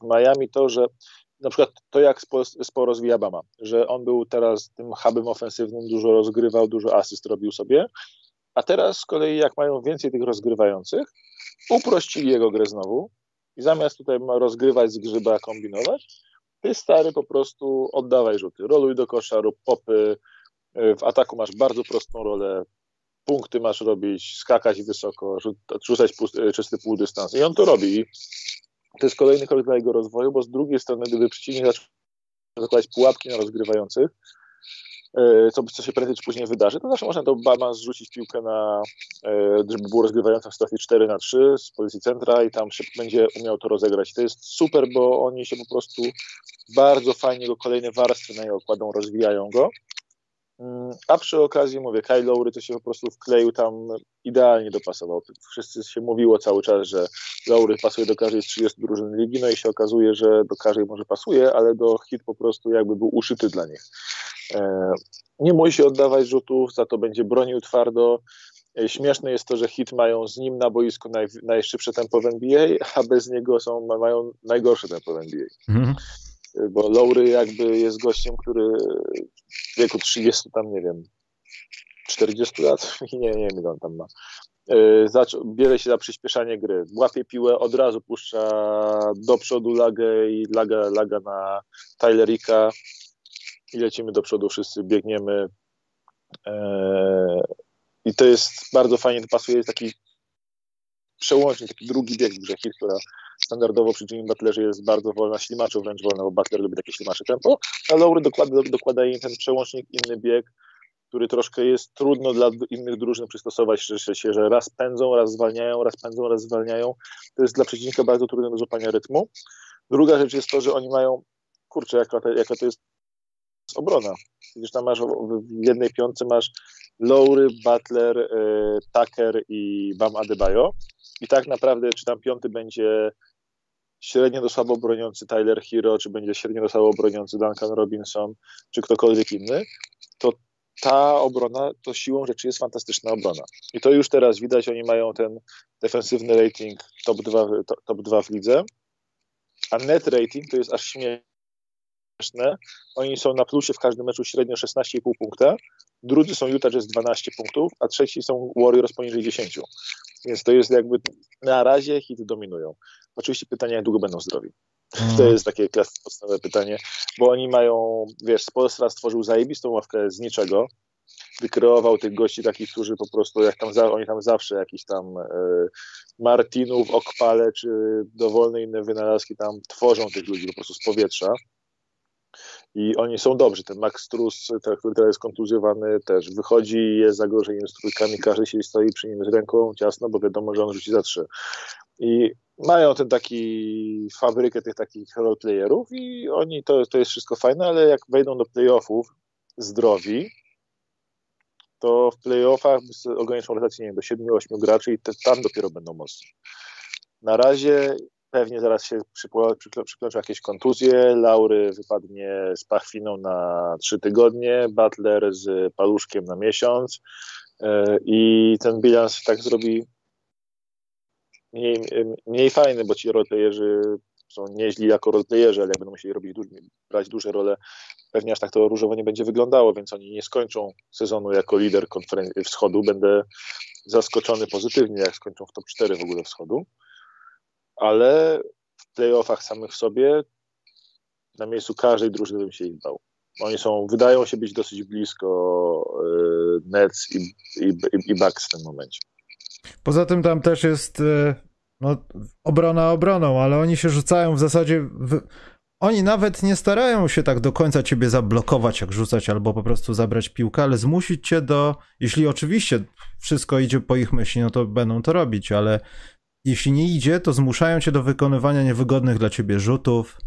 w Miami to, że na przykład to, jak sporo, sporo rozwija Bama, że on był teraz tym hubem ofensywnym, dużo rozgrywał, dużo asyst robił sobie, a teraz z kolei, jak mają więcej tych rozgrywających, uprościli jego grę znowu i zamiast tutaj rozgrywać z grzyba, kombinować, ty stary po prostu oddawaj rzuty, roluj do kosza, rób popy, w ataku masz bardzo prostą rolę, punkty masz robić, skakać wysoko, rzucać czysty pół dystans i on to robi. To jest kolejny krok dla jego rozwoju, bo z drugiej strony, gdyby przeciwnik zaczął zakładać pułapki na rozgrywających, co, co się prędzej czy później wydarzy, to zawsze można do Obama zrzucić piłkę na, e, żeby było rozgrywająca w sytuacji 4 na 3 z pozycji centra i tam się będzie umiał to rozegrać. To jest super, bo oni się po prostu bardzo fajnie go kolejne warstwy na niego kładą, rozwijają go. Mm, a przy okazji, mówię, Kyle Lowry to się po prostu wkleił tam, idealnie dopasował. Wszyscy się mówiło cały czas, że Lowry pasuje do każdej z 30 drużyn ligi, no i się okazuje, że do każdej może pasuje, ale do hit po prostu jakby był uszyty dla nich. E, nie musi oddawać rzutów, za to będzie bronił twardo. E, śmieszne jest to, że hit mają z nim na boisku naj, najszybsze tempo w NBA, a bez niego są, mają najgorsze tempo w NBA. Mhm. E, bo Lowry jakby jest gościem, który w wieku 30 tam, nie wiem, 40 lat, nie, nie wiem ile on tam ma, bierze się za przyspieszanie gry. Łapie piłę, od razu puszcza do przodu lagę i laga, laga na Tylerika i lecimy do przodu, wszyscy biegniemy. Eee, I to jest bardzo fajnie, to pasuje, jest taki przełącznik, taki drugi bieg w grze hit, która standardowo przy Jimmy Butlerze jest bardzo wolna, ślimaczu wręcz wolna, bo Butler lubi takie ślimacze tempo, a Lowry dokłada, dokłada im ten przełącznik, inny bieg, który troszkę jest trudno dla innych drużyn przystosować się, że raz pędzą, raz zwalniają, raz pędzą, raz zwalniają. To jest dla przeciwnika bardzo trudne do złapania rytmu. Druga rzecz jest to, że oni mają, kurczę, jaka to jest obrona. Widzisz, tam masz w jednej piątce masz Lowry, Butler, e, Tucker i Bam Adebayo. I tak naprawdę, czy tam piąty będzie średnio do słabo broniący Tyler Hero, czy będzie średnio do słabo broniący Duncan Robinson, czy ktokolwiek inny, to ta obrona to siłą rzeczy jest fantastyczna obrona. I to już teraz widać, oni mają ten defensywny rating top 2, top 2 w lidze, a net rating to jest aż śmieszne. Oni są na plusie w każdym meczu średnio 16,5 punkta, drudzy są Utah Jazz 12 punktów, a trzeci są Warriors poniżej 10. Więc to jest jakby na razie hity dominują. Oczywiście pytanie, jak długo będą zdrowi. Mm. To jest takie podstawowe pytanie, bo oni mają, wiesz, Spolstra stworzył zajebistą ławkę z niczego, wykreował tych gości takich, którzy po prostu, jak tam, oni tam zawsze jakiś tam e, Martinów, Okpale, czy dowolne inne wynalazki tam tworzą tych ludzi po prostu z powietrza. I oni są dobrzy. Ten Max Strus, który teraz jest kontuzjowany, też wychodzi i jest zagrożeniem z trójkami. Każdy się stoi przy nim z ręką ciasno, bo wiadomo, że on rzuci za trzy. I mają ten taki fabrykę tych takich roleplayerów i oni, to, to jest wszystko fajne, ale jak wejdą do playoffów zdrowi, to w playoffach ograniczą rotację nie, do 7-8 graczy i te, tam dopiero będą mocni. Na razie pewnie zaraz się przyklączą jakieś kontuzje, Laury wypadnie z pachwiną na 3 tygodnie, Butler z paluszkiem na miesiąc e, i ten bilans tak zrobi mniej, mniej fajny, bo ci roleplayerzy są nieźli jako roleplayerzy, ale jak będą musieli robić, brać duże role, pewnie aż tak to różowo nie będzie wyglądało, więc oni nie skończą sezonu jako lider wschodu. Będę zaskoczony pozytywnie, jak skończą w top 4 w ogóle wschodu, ale w playoffach samych sobie na miejscu każdej drużyny bym się ich bał. Oni są, wydają się być dosyć blisko y, Nets i, i, i Bucks w tym momencie. Poza tym tam też jest y, no, obrona obroną, ale oni się rzucają w zasadzie. W... Oni nawet nie starają się tak do końca ciebie zablokować, jak rzucać, albo po prostu zabrać piłkę, ale zmusić cię do. Jeśli oczywiście wszystko idzie po ich myśli, no to będą to robić, ale jeśli nie idzie, to zmuszają cię do wykonywania niewygodnych dla ciebie rzutów,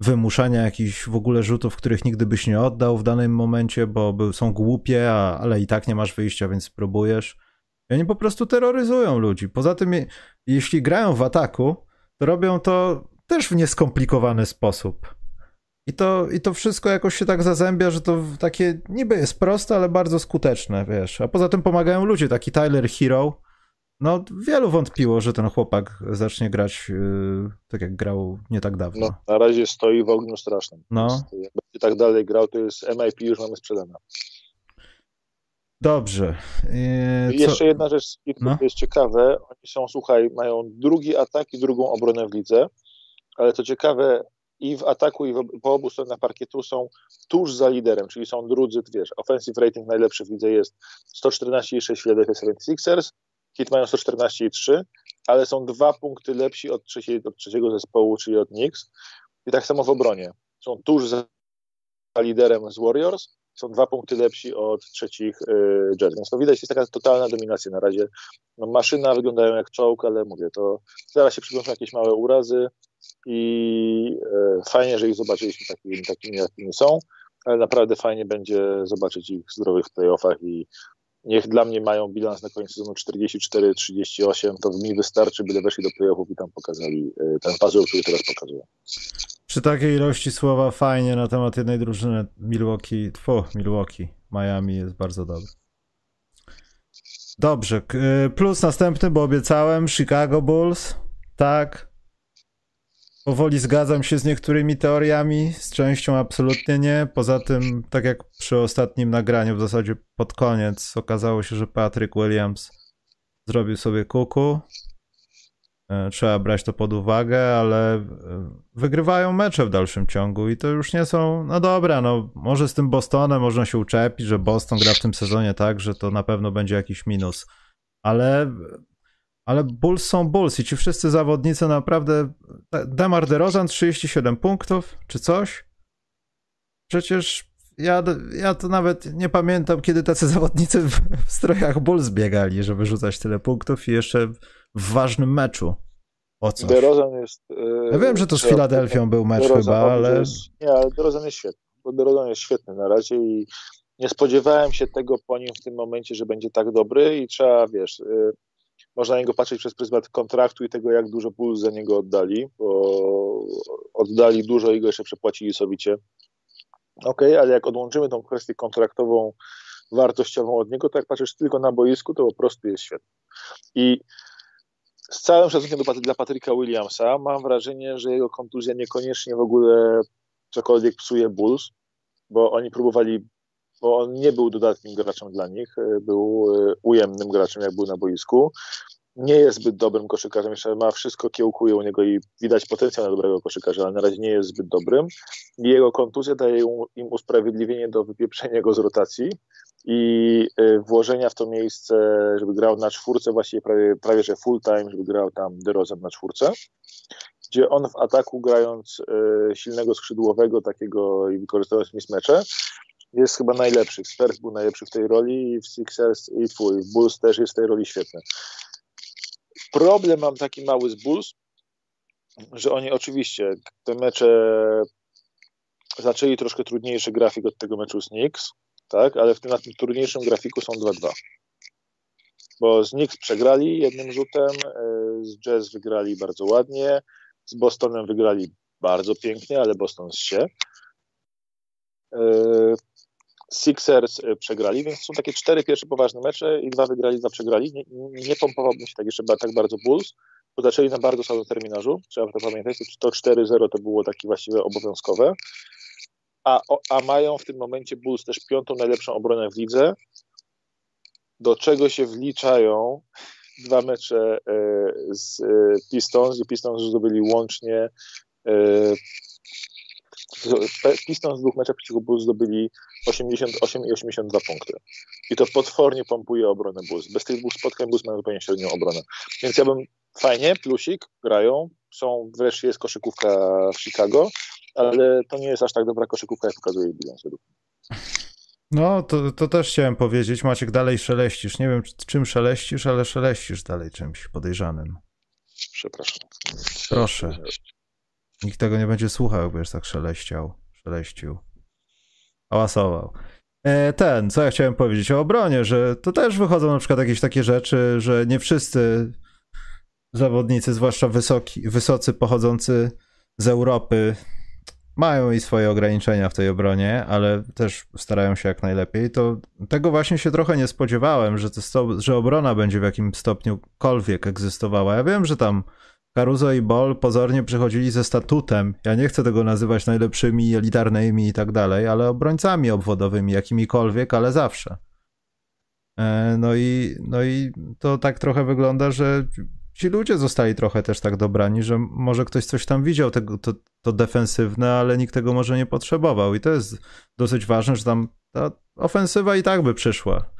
wymuszania jakichś w ogóle rzutów, których nigdy byś nie oddał w danym momencie, bo są głupie, a, ale i tak nie masz wyjścia, więc spróbujesz. I oni po prostu terroryzują ludzi. Poza tym, jeśli grają w ataku, to robią to też w nieskomplikowany sposób. I to, I to wszystko jakoś się tak zazębia, że to takie niby jest proste, ale bardzo skuteczne, wiesz. A poza tym pomagają ludzie, taki Tyler Hero. No, wielu wątpiło, że ten chłopak zacznie grać yy, tak jak grał nie tak dawno. No, na razie stoi w ogniu strasznym. No. Jakby tak dalej grał, to jest MIP już mamy sprzedane. Dobrze. Eee, Jeszcze jedna rzecz, no? to jest ciekawe. Oni są, słuchaj, mają drugi atak i drugą obronę w lidze, ale co ciekawe, i w ataku, i w, po obu stronach parkietu są tuż za liderem, czyli są drudzy, wiesz, offensive rating najlepszy w lidze jest 114,6 Philadelphia 76ers, Hit mają 114,3, ale są dwa punkty lepsi od, od trzeciego zespołu, czyli od Knicks. I tak samo w obronie. Są tuż za liderem z Warriors, są dwa punkty lepsi od trzecich y, Jets. Więc to widać, jest taka totalna dominacja na razie. No, maszyna wyglądają jak czołg, ale mówię, to zaraz się przyglądną jakieś małe urazy i y, fajnie, że ich zobaczyliśmy takimi, takimi, jakimi są, ale naprawdę fajnie będzie zobaczyć ich w zdrowych playoffach i niech dla mnie mają bilans na koniec sezonu 44-38, to mi wystarczy, byle weszli do playoffów i tam pokazali y, ten puzzle, który teraz pokazują przy takiej ilości słowa fajnie na temat jednej drużyny Milwaukee, tfu, Milwaukee, Miami jest bardzo dobry. Dobrze, y, plus następny, bo obiecałem, Chicago Bulls, tak. Powoli zgadzam się z niektórymi teoriami, z częścią absolutnie nie. Poza tym, tak jak przy ostatnim nagraniu, w zasadzie pod koniec, okazało się, że Patrick Williams zrobił sobie kuku. E, trzeba brać to pod uwagę, ale e, wygrywają mecze w dalszym ciągu i to już nie są, no dobra, no może z tym Bostonem można się uczepić, że Boston gra w tym sezonie tak, że to na pewno będzie jakiś minus, ale ale Bulls są Bulls i ci wszyscy zawodnicy naprawdę Demar DeRozan 37 punktów czy coś? Przecież ja, ja to nawet nie pamiętam, kiedy tacy zawodnicy w, w strojach Bulls biegali, żeby rzucać tyle punktów i jeszcze w ważnym meczu. O coś. DeRozan jest... Yy, ja wiem, że to z Filadelfią był mecz DeRozan, chyba, ale... Jest, nie, ale DeRozan jest świetny. Bo DeRozan jest świetny na razie i nie spodziewałem się tego po nim w tym momencie, że będzie tak dobry i trzeba, wiesz, yy, można na niego patrzeć przez pryzmat kontraktu i tego, jak dużo Bulls za niego oddali, bo oddali dużo i go jeszcze przepłacili sowicie. Ok, ale jak odłączymy tą kwestię kontraktową, wartościową od niego, to jak patrzysz tylko na boisku, to po prostu jest świetny. I z całym szacunkiem dla Patryka Williamsa mam wrażenie, że jego kontuzja niekoniecznie w ogóle cokolwiek psuje Bulls, bo oni próbowali, bo on nie był dodatnim graczem dla nich, był e, ujemnym graczem, jak był na boisku nie jest zbyt dobrym koszykarzem, jeszcze ma wszystko kiełkuje u niego i widać potencjał na dobrego koszykarza, ale na razie nie jest zbyt dobrym. I jego kontuzja daje im usprawiedliwienie do wypieprzenia go z rotacji i y, włożenia w to miejsce, żeby grał na czwórce, właściwie prawie, prawie że full time, żeby grał tam DeRozan na czwórce, gdzie on w ataku grając silnego skrzydłowego takiego i wykorzystując mismecze, jest chyba najlepszy. Spurs był najlepszy w tej roli i w Sixers i twój, w Bulls też jest w tej roli świetny. Problem mam taki mały z Bulls, że oni oczywiście te mecze zaczęli troszkę trudniejszy grafik od tego meczu z Knicks, tak, ale w tym, na tym trudniejszym grafiku są 2-2. Bo z Knicks przegrali jednym rzutem, e, z Jazz wygrali bardzo ładnie, z Bostonem wygrali bardzo pięknie, ale Boston z się. Sixers e, przegrali, więc są takie cztery pierwsze poważne mecze i dwa wygrali, dwa przegrali. Nie, nie pompowałbym się tak jeszcze tak bardzo Bulls, bo zaczęli na bardzo słabym terminarzu, trzeba to pamiętać, to 4-0 to było takie właściwie obowiązkowe, a, a mają w tym momencie Bulls też piątą najlepszą obronę w lidze, do czego się wliczają dwa mecze e, z e, Pistons, gdzie Pistons zdobyli łącznie Pistons z dwóch meczach przeciwko Bulls zdobyli 88 i 82 punkty. I to potwornie pompuje obronę Bulls. Bez tych dwóch spotkań Bulls mają zupełnie średnią obronę. Więc ja bym fajnie, plusik, grają, są, wreszcie jest koszykówka w Chicago, ale to nie jest aż tak dobra koszykówka, jak pokazuje bilans według. No, to, to też chciałem powiedzieć. Maciek, dalej szeleścisz. Nie wiem, czym szeleścisz, ale szeleścisz dalej czymś podejrzanym. Przepraszam. Proszę. Nikt tego nie będzie słuchał, jakby tak szeleściał, szeleścił. Hałasował. E, ten, co ja chciałem powiedzieć o obronie, że to też wychodzą na przykład jakieś takie rzeczy, że nie wszyscy zawodnicy, zwłaszcza wysoki, wysocy pochodzący z Europy, mają i swoje ograniczenia w tej obronie, ale też starają się jak najlepiej. To tego właśnie się trochę nie spodziewałem, że, to, że obrona będzie w jakimś stopniukolwiek egzystowała. Ja wiem, że tam Caruso i Ball pozornie przychodzili ze statutem. Ja nie chcę tego nazywać najlepszymi, elitarnymi i tak dalej, ale obrońcami obwodowymi, jakimikolwiek, ale zawsze. E, no i, no i to tak trochę wygląda, że ci ludzie zostali trochę też tak dobrani, że może ktoś coś tam widział, tego, to, to defensywne, ale nikt tego może nie potrzebował. I to jest dosyć ważne, że tam ta ofensywa i tak by przyszła.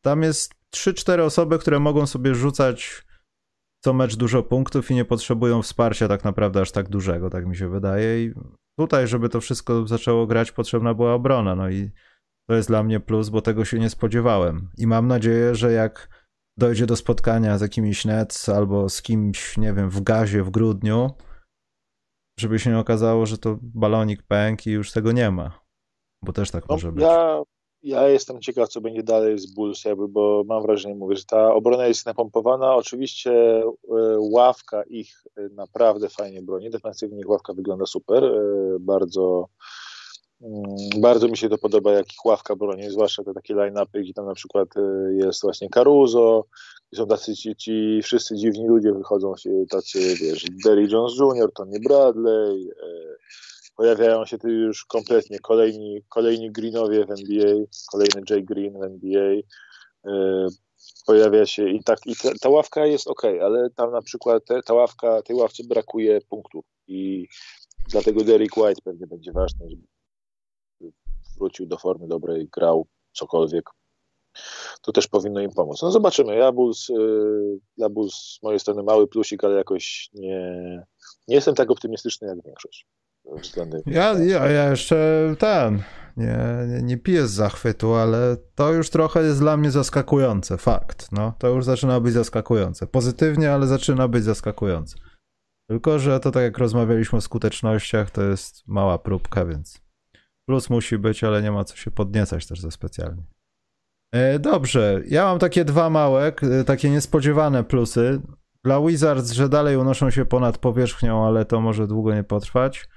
Tam jest 3-4 osoby, które mogą sobie rzucać co mecz dużo punktów i nie potrzebują wsparcia tak naprawdę aż tak dużego, tak mi się wydaje. I tutaj, żeby to wszystko zaczęło grać, potrzebna była obrona. No i to jest dla mnie plus, bo tego się nie spodziewałem. I mam nadzieję, że jak dojdzie do spotkania z jakimiś Nets albo z kimś, nie wiem, w gazie w grudniu, żeby się nie okazało, że to balonik pęk i już tego nie ma. Bo też tak no, może być. Ja ja jestem ciekaw, co będzie dalej z Bulls, jakby, bo mam wrażenie, mówię, że ta obrona jest napompowana. Oczywiście e, ławka ich e, naprawdę fajnie broni. Defensywnie ich ławka wygląda super. E, bardzo, mm, bardzo mi się to podoba, jak ich ławka broni, zwłaszcza te takie line-upy, gdzie tam na przykład jest właśnie Caruso, gdzie są tacy ci, ci wszyscy dziwni ludzie wychodzą się, tacy, wiesz, Derry Jones Jr., Tony Bradley, pojawiają się tu już kompletnie kolejni, kolejni Greenowie w NBA, kolejny Jay Green w NBA. E, pojawia się i tak, i ta, ta ławka jest ok, ale tam na przykład te, ta ławka, tej ławce brakuje punktów i dlatego Derek White pewnie będzie ważny, żeby wrócił do formy dobrej, grał cokolwiek. To też powinno im pomóc. No zobaczymy. Ja Bulls, y, dla Bulls z mojej strony mały plusik, ale jakoś nie, nie jestem tak optymistyczny jak większość względem. Ja, ja, ja jeszcze ten. nie, nie, nie piję z zachwytu, ale to już trochę jest dla mnie zaskakujące, fakt. No, to już zaczyna być zaskakujące. Pozytywnie, ale zaczyna być zaskakujące. Tylko, że to tak jak rozmawialiśmy o skutecznościach, to jest mała próbka, więc plus musi być, ale nie ma co się podniecać też za specjalnie. E, dobrze, ja mam takie dwa małe, takie niespodziewane plusy. Dla Wizards, że dalej unoszą się ponad powierzchnią, ale to może długo nie potrwać.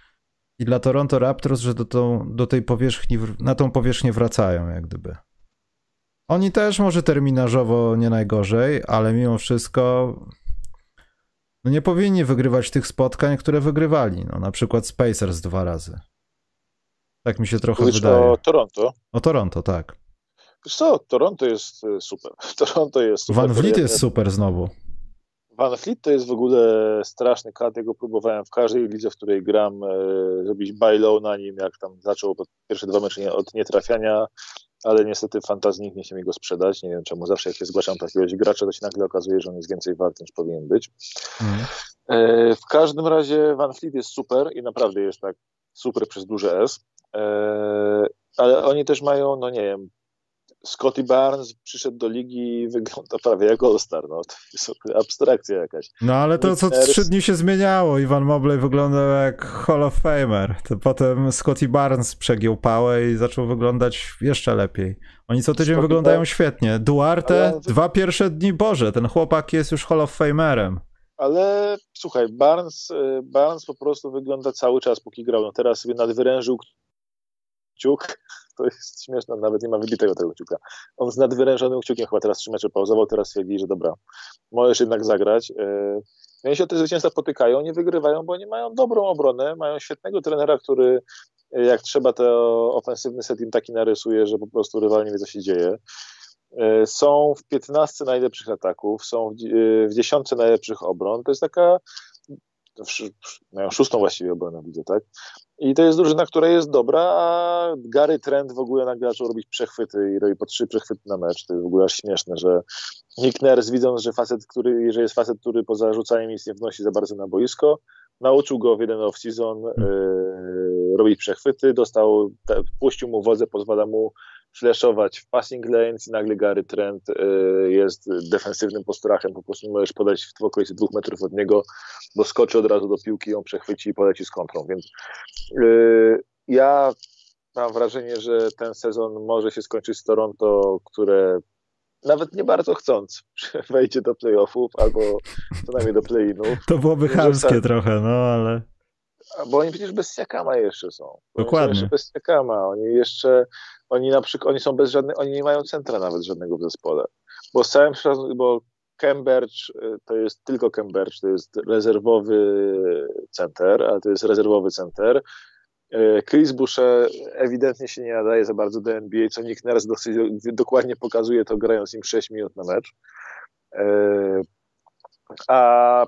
I dla Toronto Raptors, że do, tą, do tej powierzchni, na tą powierzchnię wracają, jak gdyby. Oni też może terminarzowo nie najgorzej, ale mimo wszystko no nie powinni wygrywać tych spotkań, które wygrywali. No, na przykład Spacers dwa razy. Tak mi się trochę Mówisz wydaje. o Toronto? O Toronto, tak. Wiesz co, Toronto jest y, super. Toronto jest super. Van Vliet jest super znowu. Van Fleet to jest w ogóle straszny kat. Ja go próbowałem w każdej lidze, w której gram, e, zrobić buy low na nim, jak tam zaczął pierwsze dwa mecze od nietrafiania, ale niestety fantazji nikt nie chce mi go sprzedać. Nie wiem czemu. Zawsze jak się zgłaszam takiegoś gracza, to się nagle okazuje, że on jest więcej wart niż powinien być. Mhm. E, w każdym razie Van Fleet jest super i naprawdę jest tak super przez duże S. E, ale oni też mają, no nie wiem, Scotty Barnes przyszedł do ligi i wygląda prawie jak All-Star. No, to jest abstrakcja jakaś. No ale to co trzy dni się zmieniało. Iwan Mobley wyglądał jak Hall of Famer. To potem Scotty Barnes przegiął pałę i zaczął wyglądać jeszcze lepiej. Oni co tydzień Scotty wyglądają Barnes... świetnie. Duarte, dwa pierwsze dni, Boże, ten chłopak jest już Hall of Famerem. Ale słuchaj, Barnes, y, Barnes po prostu wygląda cały czas, póki grał. No teraz sobie nadwyrężył kciuk to jest śmieszne, nawet nie ma wybitego tego kciuka. On z nadwyrężonym kciukiem chyba teraz trzy mecze pauzował, teraz stwierdzi, że dobra, możesz jednak zagrać. E, no i się te zwycięstwa potykają, nie wygrywają, bo oni mają dobrą obronę, mają świetnego trenera, który e, jak trzeba to ofensywny setting taki narysuje, że po prostu rywal nie wie, co się dzieje. E, są w 15 najlepszych ataków, są w 10 najlepszych obron. To jest taka mają szóstą właściwie obronę, widzę, tak? I to jest drużyna, która jest dobra, a Gary Trent w ogóle nagle zaczął robić przechwyty i robi po trzy przechwyty na mecz. To jest w ogóle aż śmieszne, że Nick Nurse widząc, że facet, który, że jest facet, który poza rzucaniem nic nie wnosi za bardzo na boisko, nauczył go w jeden off-season yy, robić przechwyty, dostał, te, puścił mu wodze, pozwala mu flashować w passing lanes i nagle Gary Trent y, jest defensywnym postrachem, po prostu możesz podać w okolicy dwóch metrów od niego, bo skoczy od razu do piłki, ją przechwyci i poleci z kontrą, więc y, ja mam wrażenie, że ten sezon może się skończyć z Toronto, które nawet nie bardzo chcąc wejdzie do playoffów albo co najmniej do play-inów. To byłoby chamskie trochę, no ale... Bo oni przecież bez Siakama jeszcze są. Dokładnie. Jeszcze bez Siakama. Oni jeszcze oni na przykład, oni są bez żadnych, oni nie mają centra nawet żadnego w zespole. Bo z całym bo Cambridge y, to jest tylko Cambridge, to jest rezerwowy center, a to jest rezerwowy center. Y, Chris Boucher ewidentnie się nie nadaje za bardzo do NBA, co nikt naraz dosyć dokładnie pokazuje to grając im 6 minut na mecz. A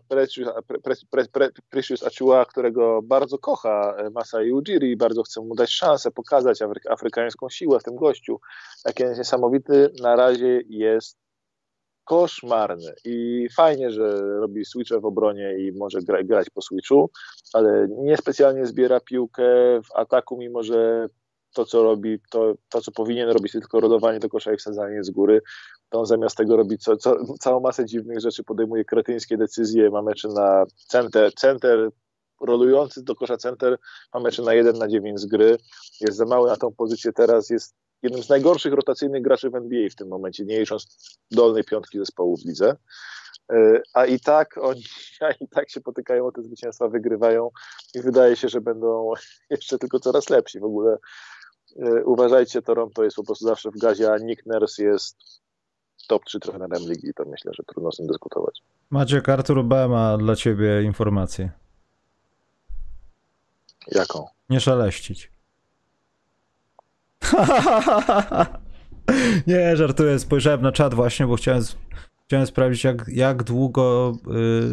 Precious Achua, którego bardzo kocha Masai Ujiri, bardzo chce mu dać szansę pokazać afrykańską siłę w tym gościu, jaki jest niesamowity, na razie jest koszmarny. I fajnie, że robi switche w obronie i może gra, grać po switchu, ale niespecjalnie zbiera piłkę w ataku, mimo że to, co robi, to, to co powinien robić, tylko rodowanie do kosza i wsadzanie z góry, to on zamiast tego robi co, co, całą masę dziwnych rzeczy, podejmuje kretyńskie decyzje, ma mecze na center, center rolujący do kosza center, ma mecze na 1 na 9 z gry, jest za mały na tą pozycję teraz, jest jednym z najgorszych rotacyjnych graczy w NBA w tym momencie, nie licząc dolnej piątki zespołu w lidze. E, a i tak oni a i tak się potykają o te zwycięstwa, wygrywają i wydaje się, że będą jeszcze tylko coraz lepsi. W ogóle uważajcie, Toronto jest po prostu zawsze w gazie, a Nick Nurse jest top 3 trenerem ligi, to myślę, że trudno z tym dyskutować. Maciek, Artur B. ma dla ciebie informację. Jaką? Nie szaleścić. Nie, żartuję. Spojrzałem na czat właśnie, bo chciałem, chciałem sprawdzić, jak, jak długo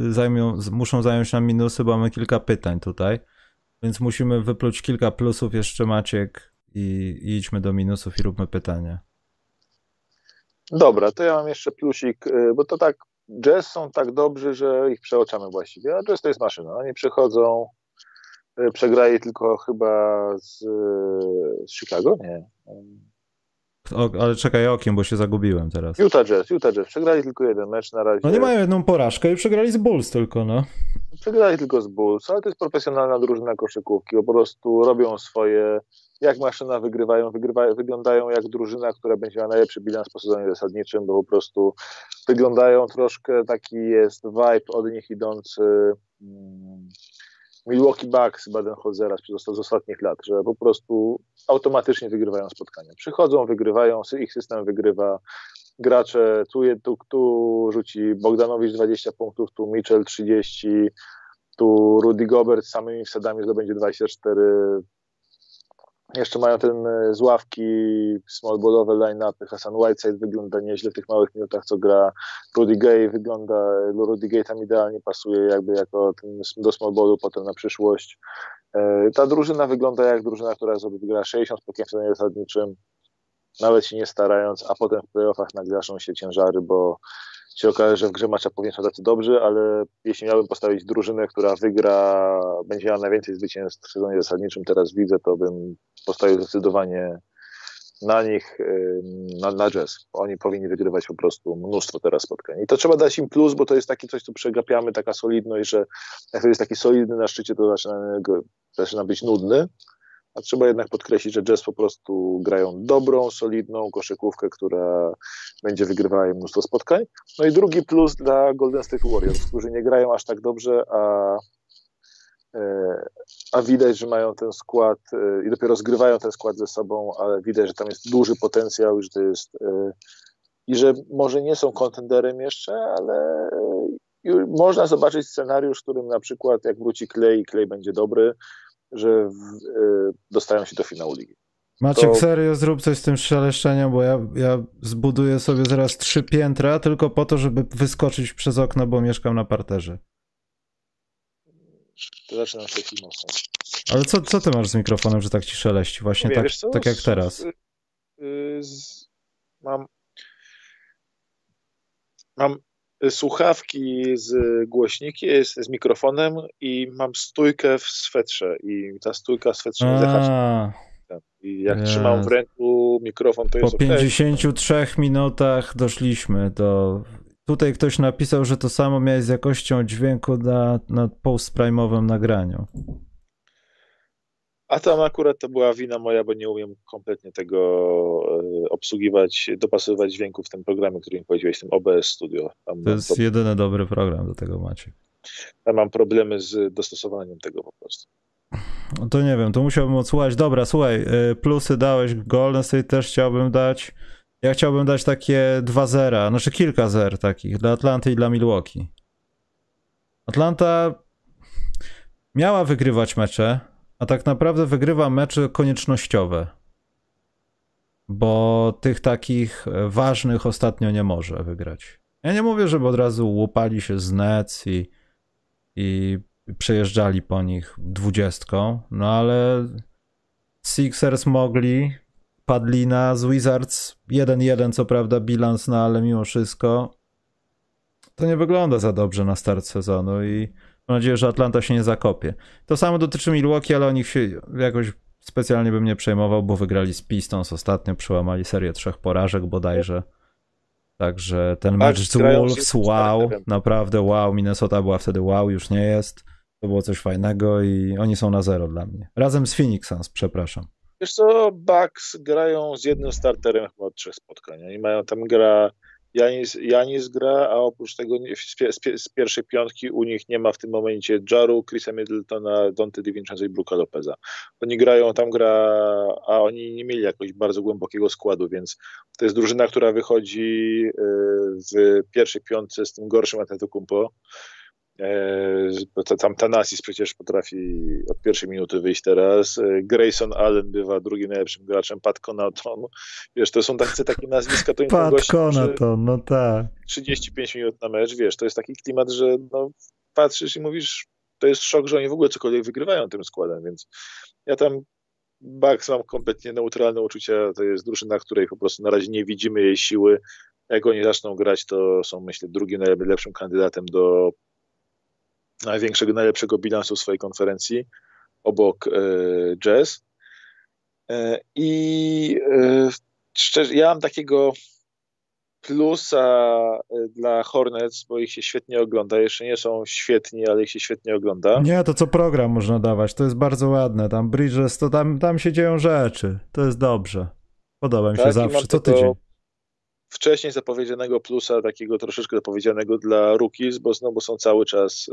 y, zajmią, muszą zająć nam minusy, bo mamy kilka pytań tutaj. Więc musimy wypluć kilka plusów jeszcze, Maciek, i, i idźmy do minusów i róbmy pytania. Dobra, to ja mam jeszcze plusik, y, bo to tak, jazz są tak dobrzy, że ich przeoczamy właściwie, a jazz to jest maszyna. Oni przychodzą, E, przegrali tylko chyba z, z Chicago? Nie. O, ale czekaj okiem, bo się zagubiłem teraz. Utah Jazz, Utah Jazz. Przegrali tylko jeden mecz na razie. No nie mają jedną porażkę i przegrali z Bulls tylko, no. Przegrali tylko z Bulls, ale to jest profesjonalna drużyna koszykówki. Po prostu robią swoje, jak maszyna wygrywają, wygrywają, wyglądają jak drużyna, która będzie miała najlepszy bilans po sezonie zasadniczym, bo po prostu wyglądają troszkę, taki jest vibe od nich idący hmm, Milwaukee Bucks Baden-Holzera z ostatnich lat, że po prostu automatycznie wygrywają spotkania. Przychodzą, wygrywają, ich system wygrywa, gracze tu, tu, tu rzuci Bogdanowicz 20 punktów, tu Mitchell 30, tu Rudy Gobert z samymi wsadami zdobędzie 24. Jeszcze mają ten e, z ławki smallballowe line-upy. Hassan Whiteside wygląda nieźle w tych małych minutach, co gra. Rudy Gay wygląda, Rudy Gay tam idealnie pasuje jakby jako ten do smallballu potem na przyszłość. E, ta drużyna wygląda jak drużyna, która sobie wygra 60 spotkań w sezonie zasadniczym nawet się nie starając, a potem w playoffach naglaszą się ciężary, bo się okaże, że w grze macza powinien są tacy dobrzy, ale jeśli miałbym postawić drużynę, która wygra, będzie miała najwięcej zwycięstw w sezonie zasadniczym, teraz widzę, to bym postawił zdecydowanie na nich, na, na jazz. Oni powinni wygrywać po prostu mnóstwo teraz spotkań. I to trzeba dać im plus, bo to jest takie coś, co przegapiamy, taka solidność, że jak to jest taki solidny na szczycie, to zaczyna, zaczyna być nudny a trzeba jednak podkreślić, że Jazz po prostu grają dobrą, solidną koszykówkę, która będzie wygrywała im mnóstwo spotkań. No i drugi plus dla Golden State Warriors, którzy nie grają aż tak dobrze, a, e, a widać, że mają ten skład e, i dopiero zgrywają ten skład ze sobą, ale widać, że tam jest duży potencjał, że to jest e, i że może nie są kontenderem jeszcze, ale można zobaczyć scenariusz, w którym na przykład jak wróci Clay i Clay będzie dobry, że w, y, dostają się do finału ligi. Maciek, to... serio zrób coś z tym szeleszczeniem, bo ja, ja zbuduję sobie zaraz trzy piętra tylko po to, żeby wyskoczyć przez okno, bo mieszkam na parterze. To zaczynam się mocno. Ale co, co ty masz z mikrofonem, że tak ci szeleści? Właśnie tak, tak jak teraz. Y, mam mam słuchawki z głośnikiem, z, z, mikrofonem i mam stójkę w swetrze i ta stójka w swetrze mnie zahacza. I jak yes. trzymam w ręku mikrofon, to jest Po 53 okay. minutach doszliśmy do... Tutaj ktoś napisał, że to samo miałeś z jakością dźwięku na, na post-prime'owym nagraniu. A tam akurat to była wina moja, bo nie umiem kompletnie tego e, obsługiwać, dopasowywać dźwięków w tym programie, który mi powiedziałeś, tym OBS Studio. Tam to jest jedyny dobry program do tego macie. Ja mam problemy z dostosowaniem tego po prostu. No to nie wiem, to musiałbym odsłuchać. Dobra, słuchaj, e, plusy dałeś, Golden State też chciałbym dać. Ja chciałbym dać takie dwa zera, znaczy kilka zer takich dla Atlanty i dla Milwaukee. Atlanta miała wygrywać mecze, a tak naprawdę wygrywa mecze koniecznościowe. Bo tych takich e, ważnych ostatnio nie może wygrać. Ja nie mówię, żeby od razu łupali się z Nets i, i przejeżdżali po nich dwudziestką, no ale Sixers mogli, padli na z Wizards 1-1, co prawda bilans, no ale mimo wszystko to nie wygląda za dobrze na start sezonu i Mam nadzieję, że Atlanta się nie zakopie. To samo dotyczy Milwaukee, ale o nich się jakoś specjalnie bym nie przejmował, bo wygrali z Pistons ostatnio, przełamali serię trzech porażek bodajże. Także ten tak, mecz z Wolves, wow, naprawdę wow. Minnesota była wtedy wow, już nie jest. To było coś fajnego i oni są na zero dla mnie. Razem z Phoenix Suns, przepraszam. Wiesz co, Bucks grają z jednym starterem chyba od trzech spotkań. Oni mają tam gra Janis, Janis gra, a oprócz tego z, pierwszej piątki u nich nie ma w tym momencie Jaru, Chrisa Middletona, Dante DiVincenzo i Bruka Lopeza. Oni grają, tam gra, a oni nie mieli jakoś bardzo głębokiego składu, więc to jest drużyna, która wychodzi y, w pierwszej piątce z tym gorszym Kumpo. E, tam Tanasis przecież potrafi od pierwszej minuty wyjść teraz. E, Grayson Allen bywa drugim najlepszym graczem. Pat Conaton. Wiesz, to są takie, takie nazwiska. To Pat gości, Conaton, no tak. 35 minut na mecz, wiesz, to jest taki klimat, że no, patrzysz i mówisz, to jest szok, że oni w ogóle cokolwiek wygrywają tym składem, więc ja tam Bucks mam kompletnie neutralne uczucia. To jest drużyna, której po prostu na razie nie widzimy jej siły. Jak oni zaczną grać, to są, myślę, drugim najlepszym kandydatem do największego, najlepszego bilansu swojej konferencji. obok Jazz. I szczerze, ja mam takiego plusa dla Hornets, bo ich się świetnie ogląda. Jeszcze nie są świetni, ale ich się świetnie ogląda. Nie, to co program można dawać, to jest bardzo ładne. Tam Bridges, to tam, tam się dzieją rzeczy. To jest dobrze. Podoba mi się tak, zawsze, co tydzień. Wcześniej zapowiedzianego plusa, takiego troszeczkę zapowiedzianego dla rookies, bo znowu są cały czas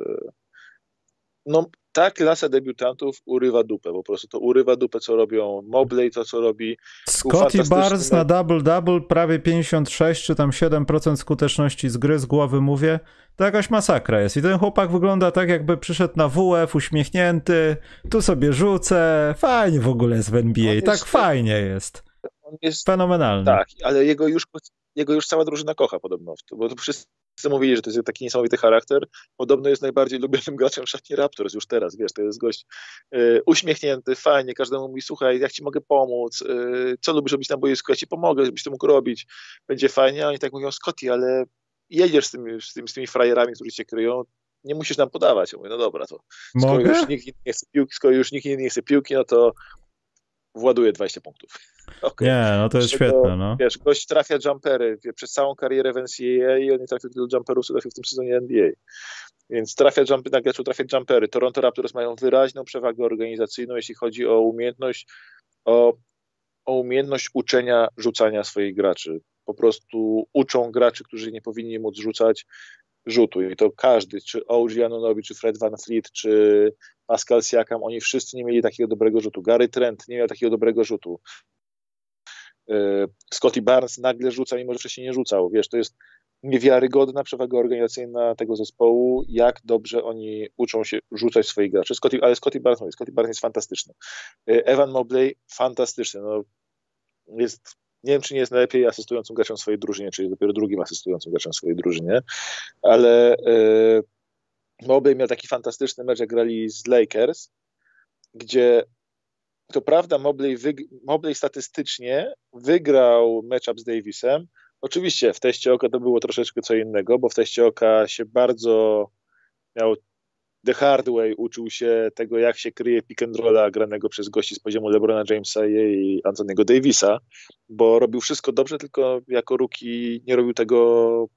no ta klasa debiutantów urywa dupę, po prostu to urywa dupę, co robią Mobley, to co robi. Scotty Barnes na double-double, prawie 56 czy tam 7% skuteczności z gry, z głowy mówię, to jakaś masakra jest. I ten chłopak wygląda tak, jakby przyszedł na WF, uśmiechnięty, tu sobie rzucę, fajnie w ogóle jest w NBA, tak fajnie jest. On jest fenomenalny. Tak, ale jego już, jego już cała drużyna kocha podobno, bo to wszyscy mówili, że to jest taki niesamowity charakter. Podobno jest najbardziej lubionym graczem w szatni Raptors już teraz, wiesz, to jest gość y, uśmiechnięty, fajnie, każdemu mówi, słuchaj, jak ci mogę pomóc, y, co lubisz robić na boisku, ja ci pomogę, żebyś to mógł robić, będzie fajnie, a oni tak mówią, Scotty, ale jedziesz z tymi, z tymi, z tymi frajerami, którzy cię kryją, nie musisz nam podawać. Ja mówię, no dobra, to skoro Mogę? już nikt nie chce piłki, skoro już nikt nie chce piłki, no to właduję 20 punktów. Okay. Nie, no to jest świetne, no. Wiesz, gość trafia jumpery wie, przez całą karierę w NCAA i on nie trafił tylu jumperów, co trafił w tym sezonie NBA. Więc trafia jump, na graczu trafia jumpery. Toronto Raptors mają wyraźną przewagę organizacyjną, jeśli chodzi o umiejętność, o, o umiejętność uczenia rzucania swoich graczy. Po prostu uczą graczy, którzy nie powinni móc rzucać rzutu. I to każdy, czy OG Anunobi, czy Fred Van Fleet, czy Pascal Siakam, oni wszyscy nie mieli takiego dobrego rzutu. Gary Trent nie miał takiego dobrego rzutu. E, Scotty Barnes nagle rzuca, mimo że wcześniej nie rzucał. Wiesz, to jest niewiarygodna przewaga organizacyjna tego zespołu, jak dobrze oni uczą się rzucać swoich graczy. Scotty, ale Scotty Barnes, Scotty Barnes jest fantastyczny. E, Evan Mobley, fantastyczny. No, jest, nie wiem, czy nie jest najlepiej asystującym graczem swojej drużynie, czyli dopiero drugim asystującym graczem swojej drużynie, ale Mobley miał taki fantastyczny mecz, jak grali z Lakers, gdzie to prawda, Mobley, Mobley statystycznie wygrał matchup z Davisem. Oczywiście w teście oka to było troszeczkę co innego, bo w teście oka się bardzo miał The Hard Way uczył się tego, jak się kryje pick and rolla granego przez gości z poziomu LeBrona Jamesa i Anthony'ego Davisa, bo robił wszystko dobrze, tylko jako ruki nie robił tego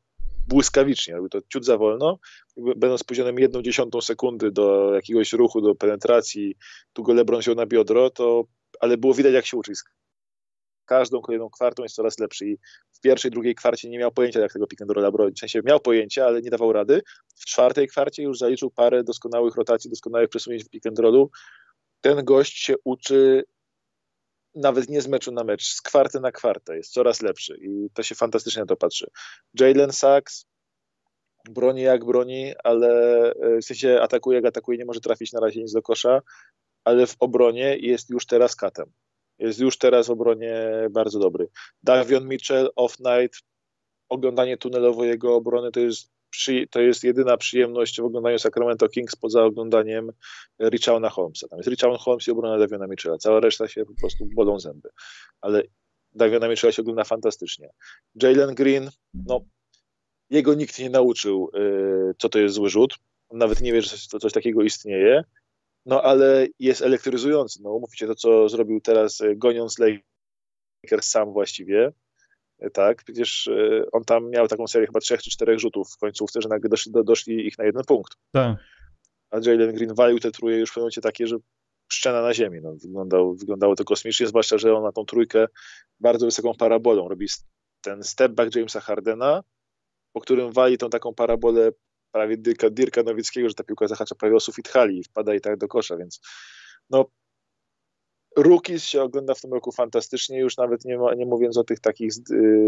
błyskawicznie, robił to ciut za wolno, będąc poziomem jedną dziesiątą sekundy do jakiegoś ruchu, do penetracji, tu go LeBron wziął na biodro, to, ale było widać jak się uczy. Każdą kolejną kwartą jest coraz lepszy i w pierwszej, drugiej kwarcie nie miał pojęcia jak tego pick and rolla bronić. W sensie miał pojęcie, ale nie dawał rady. W czwartej kwarcie już zaliczył parę doskonałych rotacji, doskonałych przesunięć w pick and rollu. Ten gość się uczy nawet nie z meczu na mecz, z kwarty na kwartę jest coraz lepszy i to się fantastycznie na to patrzy. Jalen Sachs broni jak broni, ale e, w sensie atakuje jak atakuje, nie może trafić na razie nic do kosza, ale w obronie jest już teraz katem. Jest już teraz w obronie bardzo dobry. Davion Mitchell, off-night, oglądanie tunelowo jego obrony to jest przy, to jest jedyna przyjemność w oglądaniu Sacramento Kings poza oglądaniem Richarda Holmesa. Tam jest Richard Holmes i obrona Daviona Mitchella. Cała reszta się po prostu bolą zęby. Ale Daviona Mitchella się ogląda fantastycznie. Jalen Green, no jego nikt nie nauczył, y, co to jest zły rzut. On nawet nie wie, że coś, coś takiego istnieje. No ale jest elektryzujący. No umówcie to, co zrobił teraz, y, goniąc Lakers sam właściwie tak? Przecież e, on tam miał taką serię chyba trzech czy czterech rzutów w końcówce, że nagle doszli, doszli ich na jeden punkt. Tak. A Jalen Green walił te truje już w pewnym momencie takie, że szczena na ziemi. No, wyglądał, wyglądało to kosmicznie, zwłaszcza, że on na tą trójkę bardzo wysoką parabolą robi ten step back Jamesa Hardena, po którym wali tą taką parabolę prawie Dirka, Dirka Nowickiego, że ta piłka zahacza prawie o sufit hali i wpada i tak do kosza, więc no Rookies się ogląda w tym roku fantastycznie, już nawet nie, ma, nie mówiąc o tych takich z,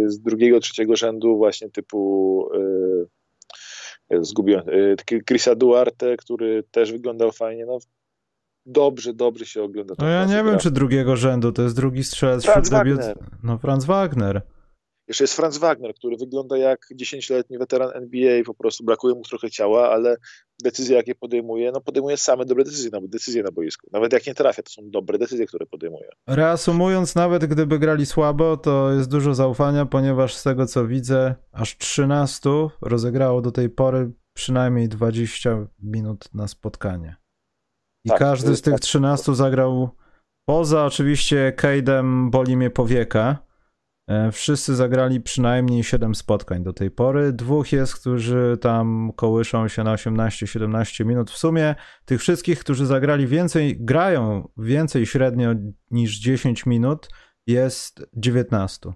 z drugiego, trzeciego rzędu, właśnie typu yy, zgubiłem, yy, Chrisa Duarte, który też wyglądał fajnie. No, dobrze, dobrze się ogląda. No ja nie wiem, czy drugiego rzędu, to jest drugi strzelec Franz Wagner. No Franz Wagner. Jeszcze jest Franz Wagner, który wygląda jak 10-letni weteran NBA, po prostu brakuje mu trochę ciała, ale decyzje, jakie podejmuje, no podejmuje same dobre decyzje, no, decyzje na boisku. Nawet jak nie trafia, to są dobre decyzje, które podejmuje. Reasumując, nawet gdyby grali słabo, to jest dużo zaufania, ponieważ z tego co widzę, aż 13 rozegrało do tej pory przynajmniej 20 minut na spotkanie. I tak, każdy z tych 13 zagrał poza oczywiście Cade'em boli mnie powieka. E, wszyscy zagrali przynajmniej 7 spotkań do tej pory. Dwóch jest, którzy tam kołyszą się na 18-17 minut. W sumie tych wszystkich, którzy zagrali więcej, grają więcej średnio niż 10 minut, jest 19.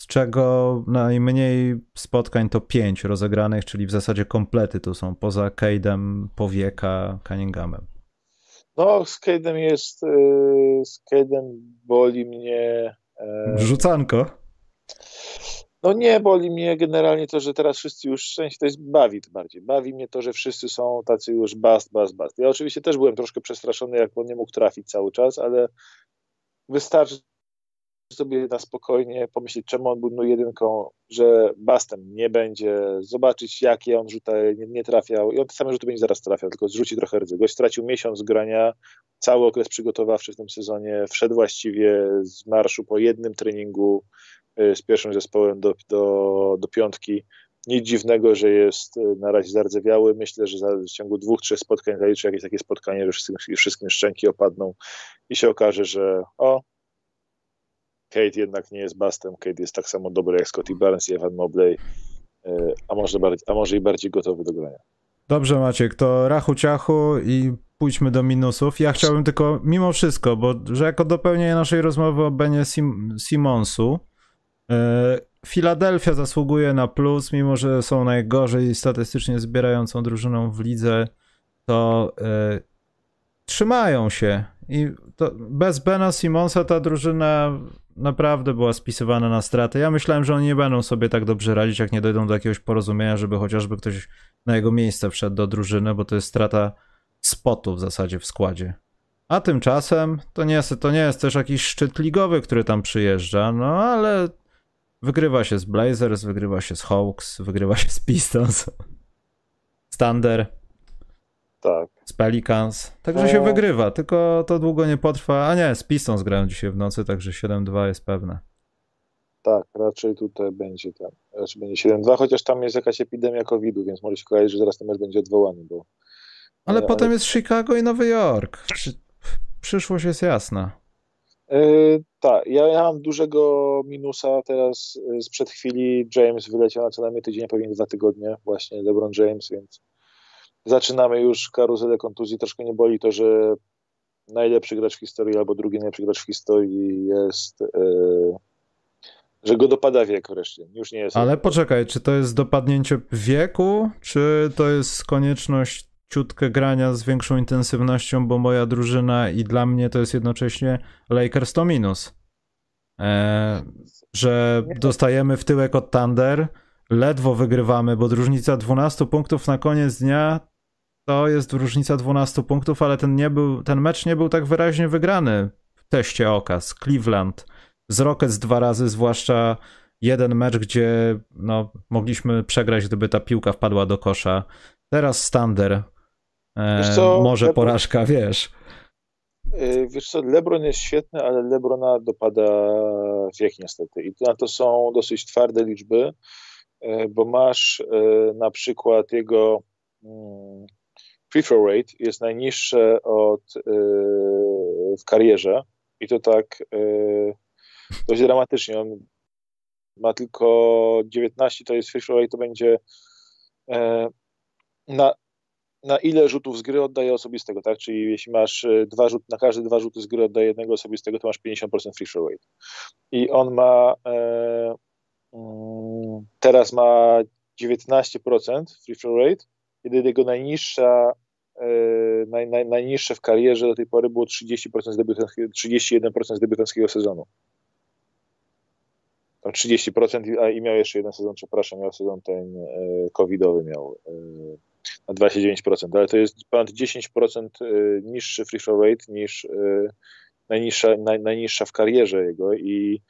Z czego najmniej spotkań to 5 rozegranych, czyli w zasadzie komplety to są poza Cade'em, Powieka, Cunninghamem. No, z Cade'em jest, y, z Cade'em boli mnie Rzucanko. No nie, boli mnie generalnie to, że teraz wszyscy już, sensie to jest, bawi to bardziej. Bawi mnie to, że wszyscy są tacy już bast, bast, bast. Ja oczywiście też byłem troszkę przestraszony, jak on nie mógł trafić cały czas, ale wystarczy sobie na spokojnie pomyśleć, czemu on był jedynką, że bastem nie będzie, zobaczyć jakie on rzuta nie, nie trafiał i on te same rzuty będzie zaraz trafiał, tylko zrzuci trochę rdzy. Gość stracił miesiąc grania, cały okres przygotowawczy w tym sezonie, wszedł właściwie z marszu po jednym treningu y, z pierwszym zespołem do, do, do piątki. Nic dziwnego, że jest y, na razie zardzewiały. Myślę, że w ciągu dwóch, trzech spotkań zaliczy jakieś takie spotkanie, że wszystkim, wszystkim szczęki opadną i się okaże, że o, Kate jednak nie jest bastem. Kate jest tak samo dobry jak Scotty Barnes i Evan Mobley, y, a może, bardziej, a może i bardziej gotowy do grania. Dobrze Maciek, to rachu ciachu i pójdźmy do minusów. Ja chciałbym tylko, mimo wszystko, bo że jako dopełnienie naszej rozmowy o Benie Sim Simonsu, Filadelfia zasługuje na plus, mimo że są najgorzej statystycznie zbierającą drużyną w lidze, to e, trzymają się. I bez Bena Simonsa ta drużyna naprawdę była spisywana na straty. Ja myślałem, że oni nie będą sobie tak dobrze radzić, jak nie dojdą do jakiegoś porozumienia, żeby chociażby ktoś na jego miejsce wszedł do drużyny, bo to jest strata spotu w zasadzie w składzie. A tymczasem to nie jest, to nie jest też jakiś szczyt ligowy, który tam przyjeżdża, no ale wygrywa się z Blazers, wygrywa się z Hawks, wygrywa się z Pistons, Thunder, tak. z Pelicans. Także się wygrywa, tylko to długo nie potrwa. A nie, z Pistons grają dzisiaj w nocy, także 7-2 jest pewne. Tak, raczej tutaj będzie tam, raczej będzie 7-2, chociaż tam jest jakaś epidemia COVID-u, więc może się kojarzyć, że zaraz ten mecz będzie odwołany, bo ale, ale potem jest Chicago i Nowy Jork. Przyszłość jest jasna. Yy, tak, ja, ja mam dużego minusa teraz. E, sprzed chwili James wyleciał na co najmniej tydzień, pewnie dwa tygodnie, właśnie LeBron James, więc zaczynamy już karuzelę kontuzji. Troszkę nie boli to, że najlepszy gracz w historii albo drugi najlepszy gracz w historii jest. Yy, że go dopada wiek wreszcie. Już nie jest. Ale poczekaj, czy to jest dopadnięcie wieku, czy to jest konieczność ciutkę grania z większą intensywnością, bo moja drużyna i dla mnie to jest jednocześnie Lakers to minus. E, że dostajemy w tyłek od Thunder, ledwo wygrywamy, bo różnica 12 punktów na koniec dnia to jest różnica 12 punktów, ale ten, nie był, ten mecz nie był tak wyraźnie wygrany w teście oka z Cleveland, z Rockets dwa razy, zwłaszcza jeden mecz, gdzie no, mogliśmy przegrać, gdyby ta piłka wpadła do kosza. Teraz Thunder E, może Lebron, porażka, wiesz. E, wiesz co, LeBron jest świetny, ale LeBrona dopada wiek niestety. I to są dosyć twarde liczby, bo masz na przykład jego mm, free throw rate jest najniższe od, w karierze i to tak dość dramatycznie. On ma tylko 19, to jest free rate, to będzie na, na ile rzutów z gry oddaje osobistego, tak? Czyli jeśli masz e, dwa rzut, na każde dwa rzuty z gry oddaje jednego osobistego, to masz 50% free throw rate. I on ma e, teraz ma 19% free throw rate, kiedy jego najniższa e, naj, naj, najniższe w karierze do tej pory było 30% z 31% z debiutanckiego sezonu. Tam 30%, a i miał jeszcze jeden sezon, przepraszam, miał sezon ten e, covidowy miał e, na 29%, ale to jest ponad 10% y, niższy free throw rate niż najniższa, naj, najniższa w karierze jego i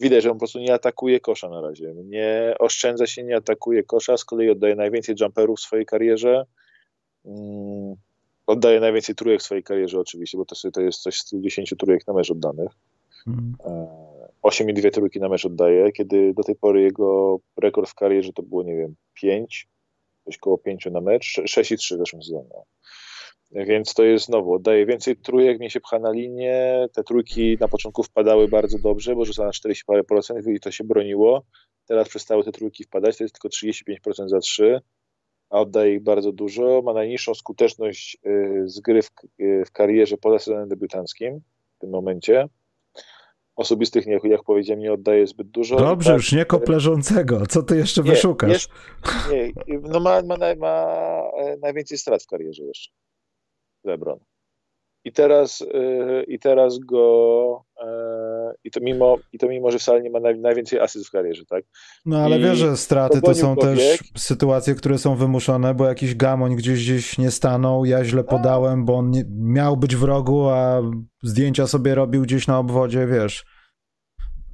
widać, że on po prostu nie atakuje kosza na razie. Nie oszczędza się, nie atakuje kosza, z kolei oddaje najwięcej jumperów w swojej karierze. Mm, oddaje najwięcej trójek w swojej karierze oczywiście, bo to, to jest coś z 10 trójek na mecz oddanych. Mm. 8,2 trójki na mecz oddaje, kiedy do tej pory jego rekord w karierze to było, nie wiem, 5 coś koło 5 na mecz, 6 i 3 w zeszłym sezonie. Więc to jest znowu, oddaje więcej trójek, mnie się pcha na linię. Te trójki na początku wpadały bardzo dobrze, bo rzucała na 40 parę procent i to się broniło. Teraz przestały te trójki wpadać, to jest tylko 35% za 3, a oddaje ich bardzo dużo. Ma najniższą skuteczność y, z gry w, y, w karierze poza sezonem debiutanckim w tym momencie. Osobistych, nie, jak powiedziałem, nie oddaje zbyt dużo. Dobrze, tak, już nie kopleżącego. Co ty jeszcze nie, wyszukasz? Nie, nie, no ma, ma, ma e, najwięcej strat w karierze jeszcze. LeBron. I teraz, yy, i teraz go yy, i, to mimo, i to mimo, że wcale nie ma naj, najwięcej asyst w karierze, tak? No ale I wiesz, że straty to są też sytuacje, które są wymuszone, bo jakiś gamoń gdzieś gdzieś nie stanął, ja źle podałem, bo on nie, miał być w rogu, a zdjęcia sobie robił gdzieś na obwodzie, wiesz.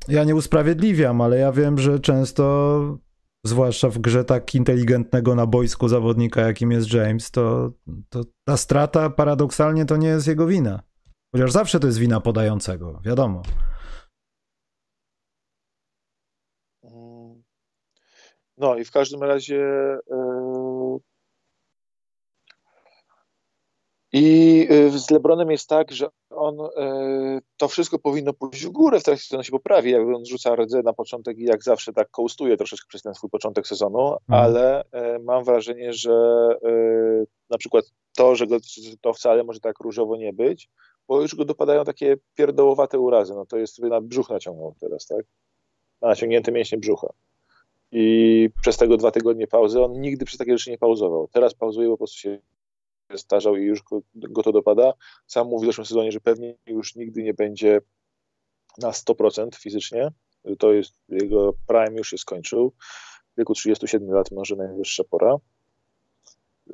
Ja nie usprawiedliwiam, ale ja wiem, że często zwłaszcza w grze tak inteligentnego na boisku zawodnika, jakim jest James, to, to ta strata paradoksalnie to nie jest jego wina. Chociaż zawsze to jest wina podającego, wiadomo. No i w każdym razie yy, i y, z Lebronem jest tak, że on y, to wszystko powinno pójść w górę w trakcie sezonu się poprawi. Jak on rzuca rdze na początek i jak zawsze tak kołstuje troszeczkę przez ten swój początek sezonu, mhm. ale y, mam wrażenie, że na przykład to, że go, to wcale może tak różowo nie być, bo już go dopadają takie pierdołowate urazy. No to jest sobie na brzuch naciągnął teraz, tak? Na naciągnięte mięśnie brzucha. I przez tego dwa tygodnie pauzy on nigdy przez takie rzeczy nie pauzował. Teraz pauzuje, bo po prostu się starzał i już go, go to dopada. Sam mówił w zeszłym sezonie, że pewnie już nigdy nie będzie na 100% fizycznie. To jest jego prime już się skończył. W wieku 37 lat może najwyższa pora.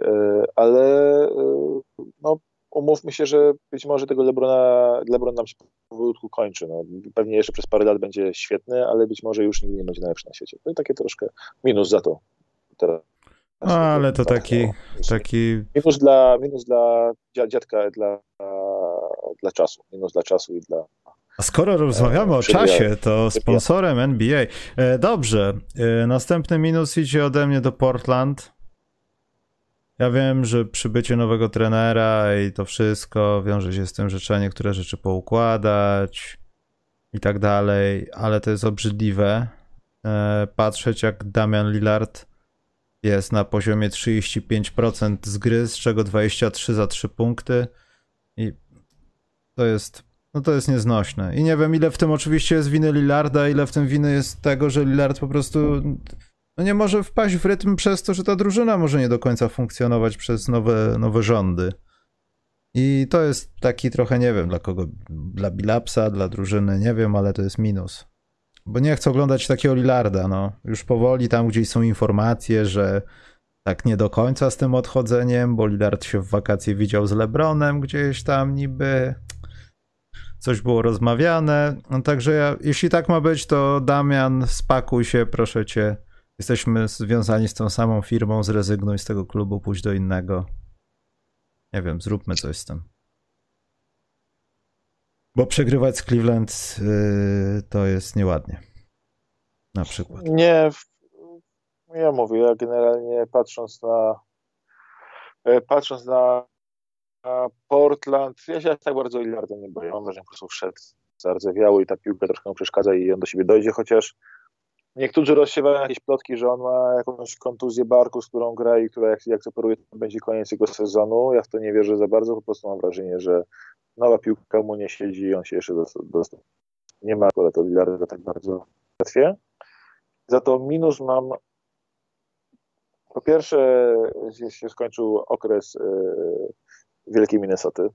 E, ale e, no, umówmy się, że być może tego Lebrona, Lebron nam się powolutku kończy. No, pewnie jeszcze przez parę lat będzie świetny, ale być może już nigdy nie będzie najlepszy na świecie. To takie troszkę minus za to teraz. No, ale to taki, taki... Minus dla, minus dla dziadka, dla, dla czasu. Minus dla czasu i dla... A skoro rozmawiamy o czasie, to sponsorem NBA. E, dobrze, e, następny minus idzie ode mnie do Portland. Ja wiem, że przybycie nowego trenera i to wszystko wiąże się z tym, że trzeba niektóre rzeczy poukładać i tak dalej, ale to jest obrzydliwe. E, patrzeć jak Damian Lillard jest na poziomie 35% z gry, z czego 23 za 3 punkty i to jest, no to jest nieznośne. I nie wiem ile w tym oczywiście jest winy Lillarda, ile w tym winy jest tego, że Lillard po prostu no nie może wpaść w rytm przez to, że ta drużyna może nie do końca funkcjonować przez nowe, nowe rządy. I to jest taki trochę, nie wiem dla kogo, dla Bilapsa, dla drużyny, nie wiem, ale to jest minus. Bo nie chcę oglądać takiego Lillarda, no. Już powoli tam gdzieś są informacje, że tak nie do końca z tym odchodzeniem, bo Lillard się w wakacje widział z LeBronem gdzieś tam niby. Coś było rozmawiane. No także ja, jeśli tak ma być, to Damian, spakuj się, proszę cię. Jesteśmy związani z tą samą firmą, zrezygnuj z tego klubu, pójdź do innego. Nie wiem, zróbmy coś z tym. Bo przegrywać z Cleveland yy, to jest nieładnie. Na przykład. Nie, ja mówię, ja generalnie patrząc na e, patrząc na, na Portland, ja się tak bardzo Lillarda nie boję. Mam wrażenie, że po prostu wszedł zardzewiały i ta piłka troszkę mu przeszkadza i on do siebie dojdzie, chociaż niektórzy rozsiewają jakieś plotki, że on ma jakąś kontuzję barku, z którą gra i która jak, jak operuje, to będzie koniec jego sezonu. Ja w to nie wierzę za bardzo, po prostu mam wrażenie, że nowa piłka mu nie siedzi i on się jeszcze dostał. Nie ma akurat od Lillarda tak bardzo łatwiej. Za to minus mam po pierwsze się skończył okres yy, Wielkiej Minnesoty.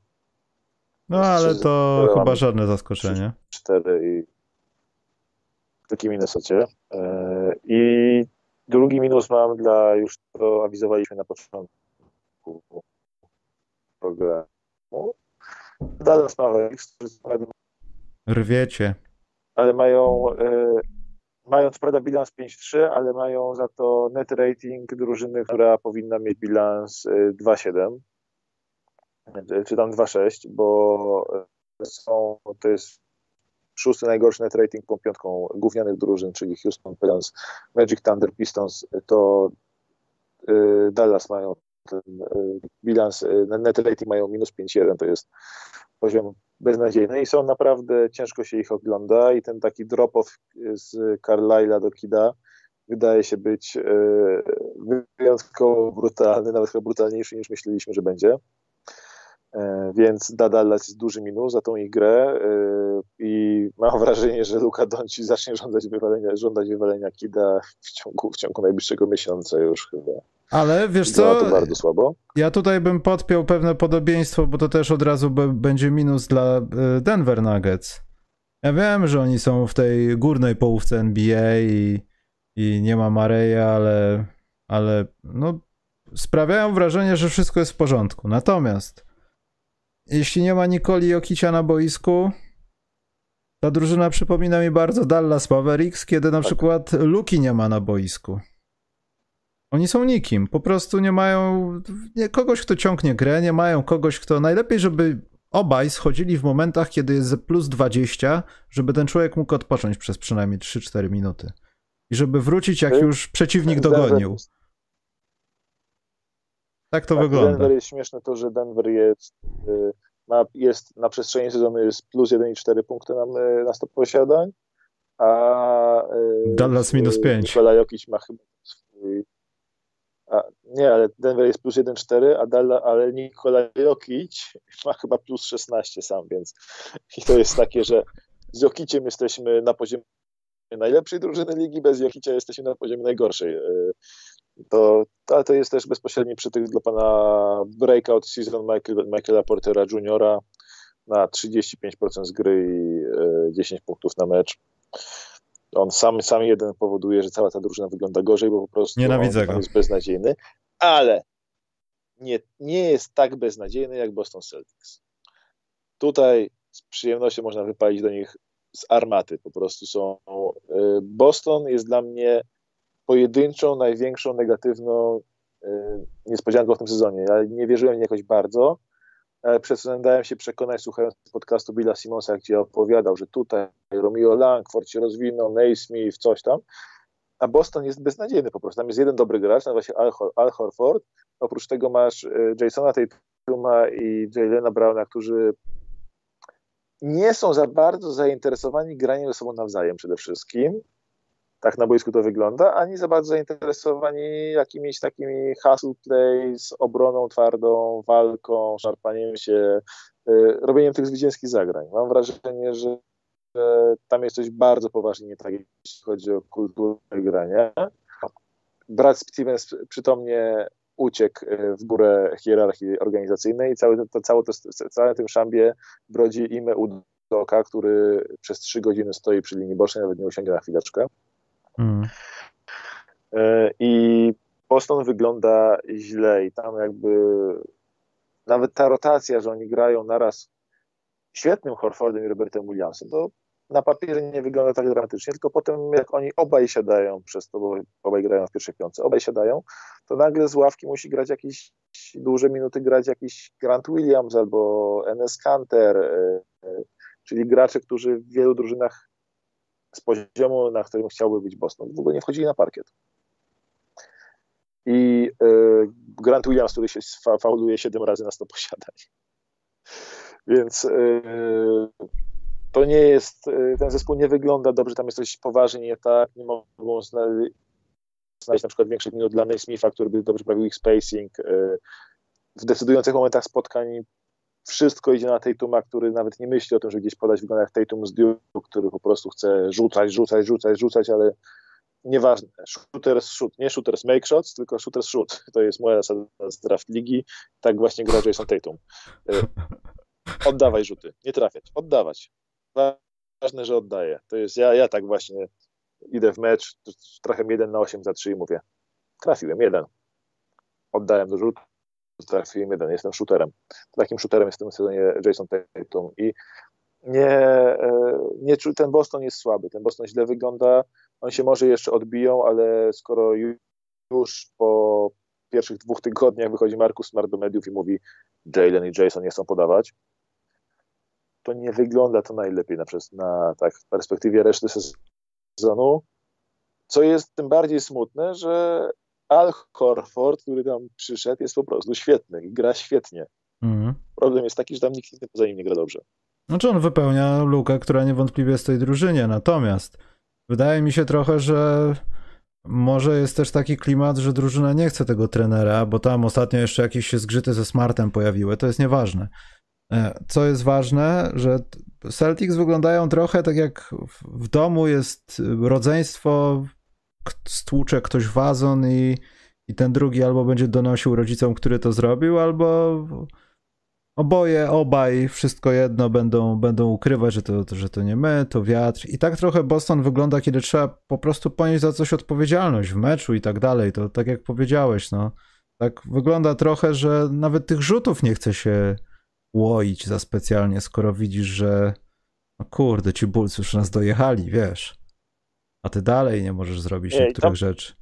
No ale to chyba żadne zaskoczenie. Cztery i w Wielkiej Minnesocie. Yy, I drugi minus mam dla, już to awizowaliśmy na początku programu, Dallas Mavericks, Rwiecie. Ale mają, e, mają co prawda bilans 5-3, ale mają za to net rating drużyny, która powinna mieć bilans e, 2-7, e, czy tam 2-6, bo e, są, to jest szósty najgorszy net rating po piątką gównianych drużyn, czyli Houston Pelicans, Magic Thunder, Pistons, to e, Dallas mają bilans, net rating mają minus 5,1, to jest poziom beznadziejny i są naprawdę, ciężko się ich ogląda i ten taki drop-off z Carlyle'a do Kida wydaje się być wyjątkowo brutalny, nawet chyba brutalniejszy niż myśleliśmy, że będzie. E, więc da Dallas jest duży minus za tą ich grę i mam wrażenie, że Luka Donci zacznie żądać wywalenia, żądać wywalenia Kida w ciągu, w ciągu najbliższego miesiąca już chyba. Ale wiesz co, to bardzo słabo. ja tutaj bym podpiął pewne podobieństwo, bo to też od razu będzie minus dla e, Denver Nuggets. Ja wiem, że oni są w tej górnej połówce NBA i, i nie ma Mareja, ale, ale no, sprawiają wrażenie, że wszystko jest w porządku. Natomiast jeśli nie ma Nikoli Jokicia na boisku, ta drużyna przypomina mi bardzo Dallas Mavericks, kiedy na tak. przykład Luki nie ma na boisku. Oni są nikim, po prostu nie mają nie, kogoś, kto ciągnie grę, nie mają kogoś, kto najlepiej, żeby obaj schodzili w momentach, kiedy jest plus 20, żeby ten człowiek mógł odpocząć przez przynajmniej 3-4 minuty. I żeby wrócić, jak już przeciwnik dogonił. Tak to tak, wygląda. Denver jest śmieszne to, że Denver jest, y, ma, jest na przestrzeni sezonu jest plus 1,4 punkty na, y, na 100 posiadań, a y, Dallas minus 5. Nikola Jokic ma chyba swój a, nie, ale Denver jest plus 1,4, a Dalla, ale Nikola Jokic ma chyba plus 16 sam, więc i to jest takie, że z Jokiciem jesteśmy na poziomie najlepszej drużyny ligi, bez Jokicia jesteśmy na poziomie najgorszej to, ale to jest też bezpośredni przytyk dla pana breakout season Michael, Michaela Portera Juniora na 35% z gry i 10 e, punktów na mecz. On sam, sam jeden powoduje, że cała ta drużyna wygląda gorzej, bo po prostu Nienawidzę go. jest beznadziejny, ale nie, nie jest tak beznadziejny jak Boston Celtics. Tutaj z przyjemnością można wypalić do nich z armaty. Po prostu są. E, Boston jest dla mnie pojedynczą, największą negatywną y, niespodzianką w tym sezonie. Ja nie wierzyłem jakoś bardzo, co dałem się przekonać, słuchając podcastu Billa Simonsa, gdzie opowiadał, że tutaj Romeo Langford się rozwinął, Naismith, coś tam, a Boston jest beznadziejny po prostu. Tam jest jeden dobry gracz, nazywa się Al, Horford. Oprócz tego masz y, Jasona Tatuma i Jalena Browna, którzy nie są za bardzo zainteresowani graniem ze sobą nawzajem przede wszystkim tak na boisku to wygląda, ani za bardzo zainteresowani jakimiś takimi hustle play z obroną twardą, walką, szarpaniem się, y, robieniem tych zwycięskich zagrań. Mam wrażenie, że tam jest coś bardzo poważnie nie tak, jeśli chodzi o kulturę grania. Brad Stevens przytomnie uciekł y, w górę hierarchii organizacyjnej i cały, to, cały, to, cały tym szambie brodzi Ime Udoka, który przez trzy godziny stoi przy linii bocznej, nawet nie usiądzie na chwileczkę. Mm. E, I Boston wygląda źle i tam jakby nawet ta rotacja, że oni grają naraz świetnym Horfordem i Robertem Williamsem, to na papierze nie wygląda tak dramatycznie, tylko potem jak oni obaj siadają przez to, bo obaj grają w pierwszej piątce, obaj siadają, to nagle z ławki musi grać jakieś duże minuty, grać jakiś Grant Williams albo Enes Kanter, e, e, czyli gracze, którzy w wielu drużynach z poziomu, na którym chciałby być Boston. W ogóle nie wchodzili na parkiet. I y, Grant Williams, który się fauluje 7 razy na 100 posiadań. Więc y, to nie jest, y, ten zespół nie wygląda dobrze, tam jest coś poważnie nie tak, nie mogą znaleźć, znaleźć na przykład większych minut dla Naismitha, który by dobrze prawił ich spacing. W decydujących momentach spotkań wszystko idzie na Tatuma, który nawet nie myśli o tym, że gdzieś podać wygląda jak Tatum z Duke, który po prostu chce rzucać, rzucać, rzucać, rzucać, ale nieważne. Shooters shoot, nie shooters make shots, tylko shooters shoot. To jest moja zasada z draft ligi. Tak właśnie gra Jason Tatum. E, oddawaj rzuty, nie trafiać, oddawać. Ważne, że oddaję. To jest, ja, ja tak właśnie idę w mecz, trochę 1 na 8 za 3 i mówię, trafiłem, jeden. Oddałem do rzutu, trafiłem jeden, jestem shooterem. Takim shooterem jest w tym sezonie Jason Tatum i nie, e, nie, ten Boston jest słaby, ten Boston źle wygląda, on się może jeszcze odbiją, ale skoro już po pierwszych dwóch tygodniach wychodzi Markus Smart do mediów i mówi Jalen i Jason nie chcą podawać, to nie wygląda to najlepiej na, na tak, w perspektywie reszty sezonu, co jest tym bardziej smutne, że Al Horford, który tam przyszedł, jest po prostu świetny i gra świetnie. Mhm. Problem jest taki, że tam nikt poza nim nie gra dobrze. Znaczy on wypełnia lukę, która niewątpliwie jest w tej drużynie, natomiast wydaje mi się trochę, że może jest też taki klimat, że drużyna nie chce tego trenera, bo tam ostatnio jeszcze jakieś się zgrzyty ze Smartem pojawiły, to jest nieważne. E, co jest ważne, że Celtics wyglądają trochę tak jak w domu jest rodzeństwo, stłucze ktoś wazon i, i ten drugi albo będzie donosił rodzicom, który to zrobił, albo oboje, obaj, wszystko jedno będą, będą ukrywać, że to, że to nie my, to wiatr. I tak trochę Boston wygląda, kiedy trzeba po prostu ponieść za coś odpowiedzialność w meczu i tak dalej. To tak jak powiedziałeś, no. Tak wygląda trochę, że nawet tych rzutów nie chce się łoić za specjalnie, skoro widzisz, że no kurde, ci Bulls już nas dojechali, wiesz. A ty dalej nie możesz zrobić nie, niektórych tam, rzeczy.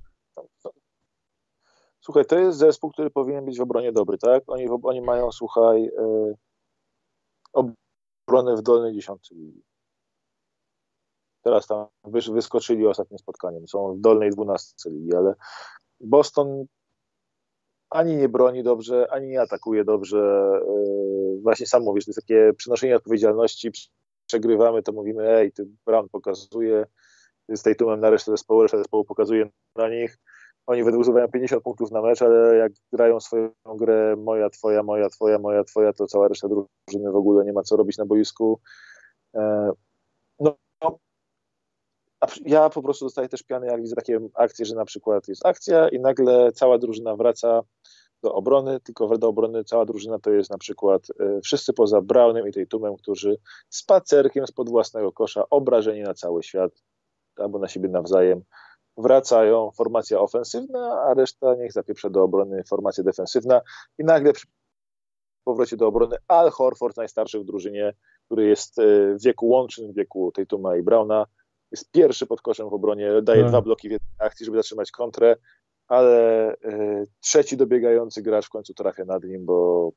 Słuchaj, to jest zespół, który powinien być w obronie dobry, tak? Oni, oni mają, słuchaj, yy, obronę w dolnej dziesiątce ligi. Teraz tam wyskoczyli ostatnim spotkaniem. Są w dolnej dwunastce ligi, ale Boston ani nie broni dobrze, ani nie atakuje dobrze. Yy, właśnie sam mówisz, to jest takie przenoszenie odpowiedzialności. Przegrywamy, to mówimy, ej, ty Brown pokazuje, z tej tumem na resztę zespołu, reszta zespołu pokazuje na nich oni według zdobywają 50 punktów na mecz, ale jak grają swoją grę moja, twoja, moja, twoja, moja, twoja, to cała reszta drużyny w ogóle nie ma co robić na boisku. E, no, ja po prostu dostaję też piany, jak widzę takie akcje, że na przykład jest akcja i nagle cała drużyna wraca do obrony, tylko do obrony cała drużyna to jest na przykład e, wszyscy poza Brownem i Tatumem, którzy spacerkiem spod własnego kosza, obrażeni na cały świat albo na siebie nawzajem, wracają, formacja ofensywna, a reszta niech zapieprze do obrony, formacja defensywna i nagle przy powrocie do obrony Al Horford, najstarszy w drużynie, który jest e, w wieku łącznym, w wieku Tatuma i Browna, jest pierwszy pod koszem w obronie, daje tak. dwa bloki w jednej akcji, żeby zatrzymać kontrę, ale y, trzeci dobiegający gracz w końcu trafia nad nim, bo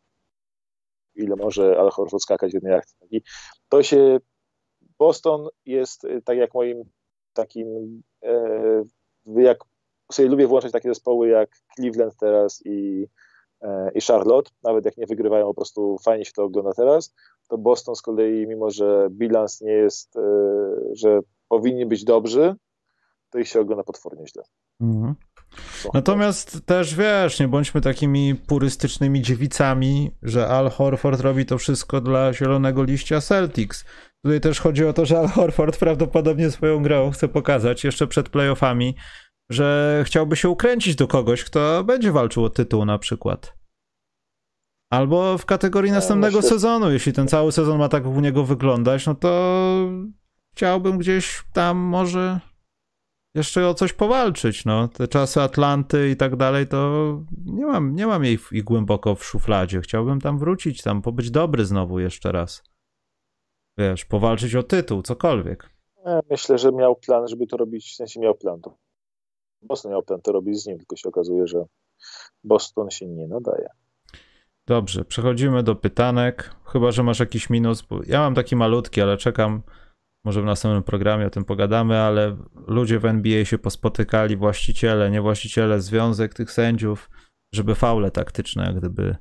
ile może Al Horford skakać w jednej akcji. I to się Boston jest, e, tak jak moim takim, e, jak sobie lubię włączać takie zespoły jak Cleveland teraz i, e, i Charlotte, nawet jak nie wygrywają, po prostu fajnie się to ogląda teraz, to Boston z kolei, mimo że bilans nie jest, e, że powinni być dobrzy, to ich się ogląda potwornie źle. Mhm. Natomiast też wiesz, nie bądźmy takimi purystycznymi dziewicami, że Al Horford robi to wszystko dla zielonego liścia Celtics. Tutaj też chodzi o to, że Al Horford prawdopodobnie swoją grą chce pokazać jeszcze przed playoffami, że chciałby się ukręcić do kogoś, kto będzie walczył o tytuł na przykład. Albo w kategorii następnego myślę... sezonu, jeśli ten cały sezon ma tak u niego wyglądać, no to chciałbym gdzieś tam może jeszcze o coś powalczyć, no. Te czasy Atlanty i tak dalej, to nie mam, nie mam jej ich głęboko w szufladzie. Chciałbym tam wrócić, tam pobyć dobry znowu jeszcze raz wiesz, powalczyć o tytuł, cokolwiek. Myślę, że miał plan, żeby to robić, w sensie miał plan. To Boston miał plan to robić z nim, tylko się okazuje, że Boston się nie nadaje. Dobrze, przechodzimy do pytanek. Chyba, że masz jakiś minus, bo ja mam taki malutki, ale czekam. Może w następnym programie o tym pogadamy, ale ludzie w NBA się pospotykali, właściciele, nie właściciele, związek tych sędziów, żeby faule taktyczne jak gdyby e,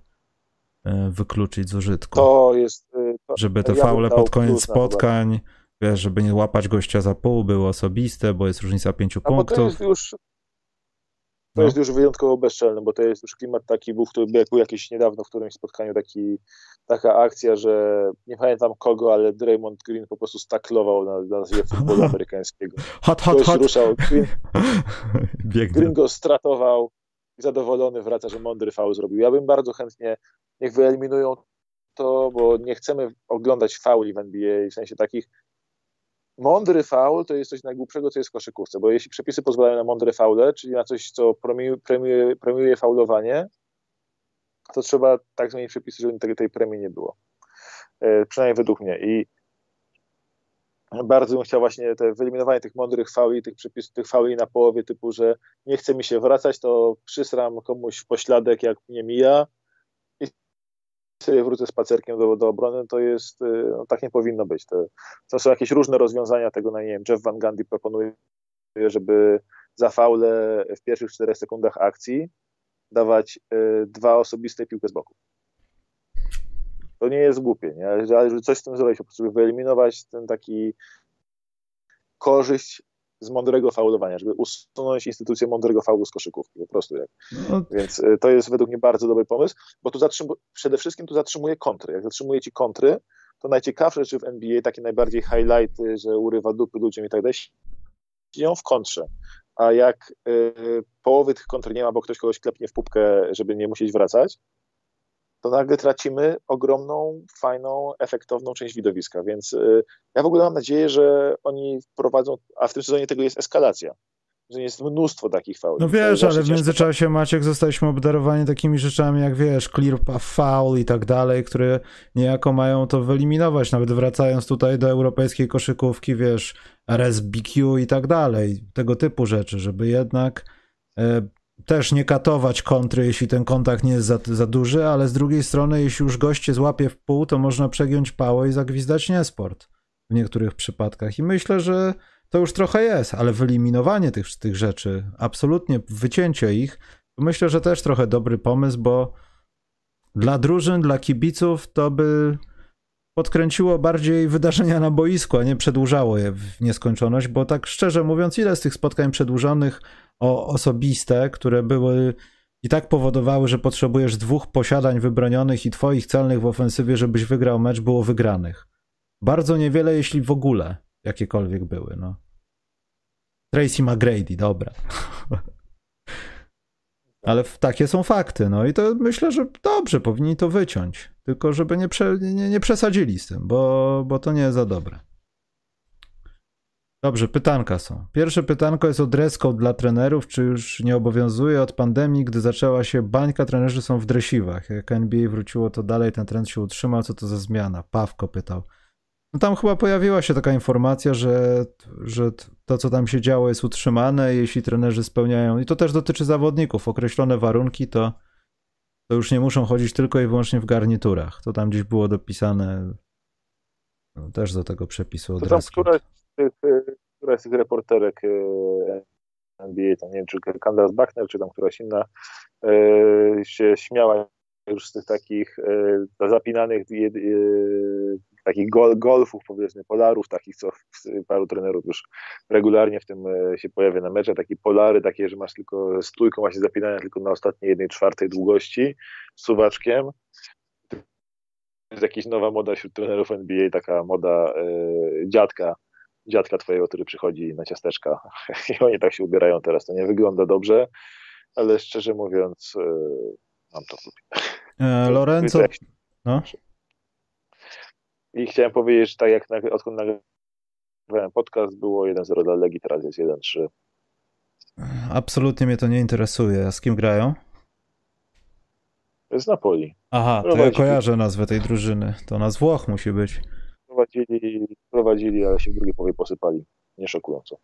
wykluczyć z użytku. To jest żeby te ja faule pod koniec spotkań, wiesz, żeby nie łapać gościa za pół, były osobiste, bo jest różnica pięciu no, punktów. To jest już, to no. jest już wyjątkowo bezczelne, bo to jest już klimat taki, był, który był jakiś niedawno w którymś spotkaniu taki, taka akcja, że nie pamiętam kogo, ale Draymond Green po prostu staklował na, na nazwie futbolu amerykańskiego. Hot, hot, hot. ruszał, Green, Green go stratował i zadowolony wraca, że mądry faul zrobił. Ja bym bardzo chętnie, niech wyeliminują to, bo nie chcemy oglądać fauli w NBA, w sensie takich mądry faul to jest coś najgłupszego, co jest w koszykówce, bo jeśli przepisy pozwalają na mądre faule, czyli na coś, co premiuje, premiuje, faulowanie, to trzeba tak zmienić przepisy, żeby tej, tej premii nie było. E, przynajmniej według mnie. I bardzo bym chciał właśnie te wyeliminowanie tych mądrych fauli, tych przepisów, tych fauli na połowie typu, że nie chce mi się wracać, to przysram komuś w pośladek, jak mnie mija, sobie wrócę spacerkiem do, do obrony, to jest, y, no, tak nie powinno być. To, to są jakieś różne rozwiązania tego, no nie wiem, Jeff Van Gundy proponuje, żeby za faule w pierwszych 4 sekundach akcji dawać y, dwa osobiste piłkę z boku. To nie jest głupie, nie? Ale żeby coś z tym zrobić, po prostu wyeliminować ten taki korzyść z mądrego faulowania, żeby usunąć instytucję mądrego faulu z koszykówki, po prostu. Jak. No. Więc y, to jest według mnie bardzo dobry pomysł, bo tu zatrzymu- przede wszystkim tu zatrzymuje kontry. Jak zatrzymuje ci kontry, to najciekawsze rzeczy w NBA, takie najbardziej highlighty, że urywa dupy ludziom i tak dalej, siedzą w kontrze. A jak y, połowy tych kontr nie ma, bo ktoś kogoś klepnie w pupkę, żeby nie musieć wracać, to nagle tracimy ogromną, fajną, efektowną część widowiska. Więc y, ja w ogóle mam nadzieję, że oni wprowadzą, a w tym sezonie tego jest eskalacja że jest mnóstwo takich fauli. No wiesz, ale w międzyczasie Maciek zostaliśmy obdarowani takimi rzeczami jak wiesz, clear foul i tak dalej, które niejako mają to wyeliminować, nawet wracając tutaj do europejskiej koszykówki, wiesz, RSBQ i tak dalej, tego typu rzeczy, żeby jednak e, też nie katować kontry, jeśli ten kontakt nie jest za, za duży, ale z drugiej strony, jeśli już goście złapie w pół, to można przegiąć pałę i zagwizdać niesport w niektórych przypadkach. I myślę, że to już trochę jest, ale wyeliminowanie tych, tych rzeczy, absolutnie wycięcie ich, myślę, że też trochę dobry pomysł, bo dla drużyn, dla kibiców to by podkręciło bardziej wydarzenia na boisku, a nie przedłużało je w nieskończoność, bo tak szczerze mówiąc, ile z tych spotkań przedłużonych o osobiste, które były i tak powodowały, że potrzebujesz dwóch posiadań wybronionych i twoich celnych w ofensywie, żebyś wygrał mecz, było wygranych. Bardzo niewiele, jeśli w ogóle jakiekolwiek były, no. Tracy McGrady, dobra. Ale takie są fakty, no i to myślę, że dobrze, powinni to wyciąć. Tylko żeby nie, prze, nie, nie przesadzili z tym, bo, bo to nie jest za dobre. Dobrze, pytanka są. Pierwsze pytanko jest o dress code dla trenerów. Czy już nie obowiązuje od pandemii, gdy zaczęła się bańka, trenerzy są w dresivach. Jak NBA wróciło, to dalej ten trend się utrzyma. Co to za zmiana? Pawko pytał. No tam chyba pojawiła się taka informacja, że, że to, co tam się działo, jest utrzymane, jeśli trenerzy spełniają, i to też dotyczy zawodników, określone warunki, to, to już nie muszą chodzić tylko i wyłącznie w garniturach. To tam gdzieś było dopisane no, też do tego przepisu. Któraś z tych, któraś z tych reporterek e, NBA, to nie wiem, czy Candace Buckner, czy tam któraś inna, e, się śmiała już z tych takich zapinanych takich gol, golfów, powiedzmy, polarów, takich, co paru trenerów już regularnie w tym się pojawia na mecze, takie polary, takie, że masz tylko stójką właśnie zapinania tylko na ostatniej jednej czwartej długości suwaczkiem. To jest jakaś nowa moda wśród trenerów NBA, taka moda e, dziadka, dziadka twojego, który przychodzi na ciasteczka i oni tak się ubierają teraz. To nie wygląda dobrze, ale szczerze mówiąc, e, mam to w. E, Lorenzo, no? I chciałem powiedzieć, że tak jak na, odkąd nagrywałem podcast, było 1-0 dla Legii, teraz jest 1-3. Absolutnie mnie to nie interesuje. A z kim grają? Z Napoli. Aha, to ja kojarzę nazwę tej drużyny. To na Włoch musi być. Prowadzili, prowadzili, ale się w drugiej połowie posypali. Nie szokująco.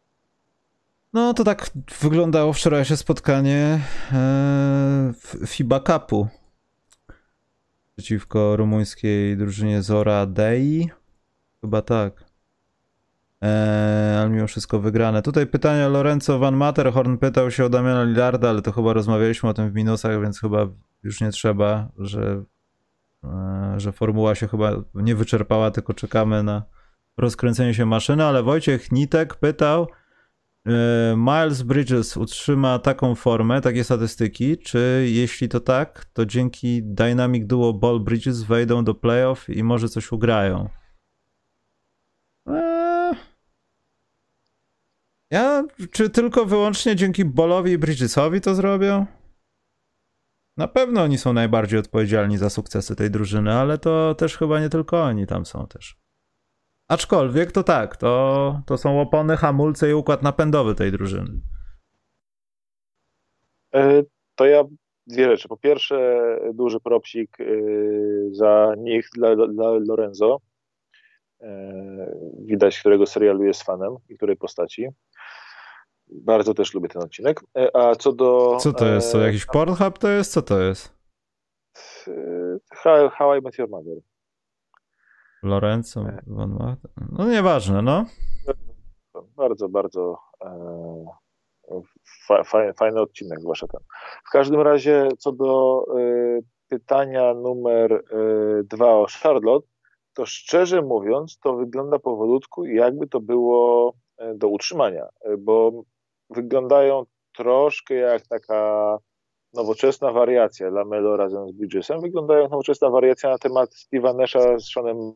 No to tak wyglądało wczorajsze spotkanie e, FIBA Cupu przeciwko rumuńskiej drużynie Zora Dei. Chyba tak. Eee, ale mimo wszystko wygrane. Tutaj pytanie Lorenzo Van Matterhorn pytał się o Damiana Lillarda, ale to chyba rozmawialiśmy o tym w minusach, więc chyba już nie trzeba, że, e, że formuła się chyba nie wyczerpała, tylko czekamy na rozkręcenie się maszyny, ale Wojciech Nitek pytał, E, Miles Bridges utrzyma taką formę, takie statystyki, czy jeśli to tak, to dzięki Dynamic Duo Ball Bridges wejdą do playoff i może coś ugrają? Eee... Ja, czy tylko wyłącznie dzięki Ballowi i Bridgesowi to zrobią? Na pewno oni są najbardziej odpowiedzialni za sukcesy tej drużyny, ale to też chyba nie tylko oni tam są też. Aczkolwiek to tak, to, to są opony, hamulce i układ napędowy tej drużyny. E, to ja dwie rzeczy. Po pierwsze, duży propsik e, za nich dla, dla Lorenzo. E, widać, którego serialu jest fanem i której postaci. Bardzo też lubię ten odcinek. A co do. Co to jest? To jakiś Pornhub to jest? Co to jest? How, how I Met Your Mother. Lorenzo e. Van Macht. No nieważne, no. Bardzo, bardzo e, fa, fa, fajny odcinek, zwłaszcza ten. W każdym razie, co do y, pytania numer y, dwa o Charlotte, to szczerze mówiąc, to wygląda powolutku, jakby to było do utrzymania, bo wyglądają troszkę jak taka nowoczesna wariacja Lamelo razem z Bridgesem, wyglądają jak nowoczesna wariacja na temat Steve'a Nasha z Seanem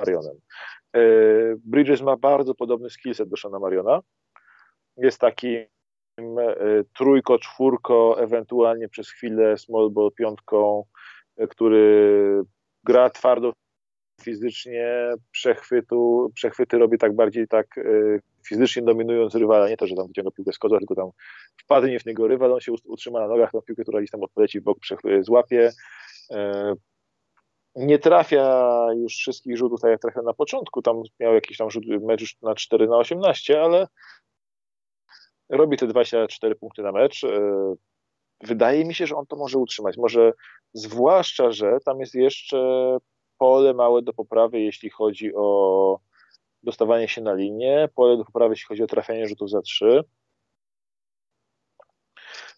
Marionem. Y, Bridges ma bardzo podobny skillset do Seana Mariona. Jest taki trójko, czwórko, ewentualnie przez chwilę small ball piątką, który gra twardo fizycznie, przechwytu, przechwyty robi tak bardziej tak fizycznie dominując rywala, nie to, że tam wyciąga piłkę z kozła, tylko tam wpadnie w niego rywal, on się utrzyma na nogach, tą piłkę, która gdzieś tam odleci w bok, złapie. E, nie trafia już wszystkich rzutów, tak jak trafiał na początku, tam miał jakiś tam rzut mecz na 4 na 18, ale robi te 24 punkty na mecz. E, wydaje mi się, że on to może utrzymać. Może zwłaszcza, że tam jest jeszcze pole małe do poprawy, jeśli chodzi o dostawanie się na linię, pole do poprawy, jeśli chodzi o trafianie rzutów za trzy.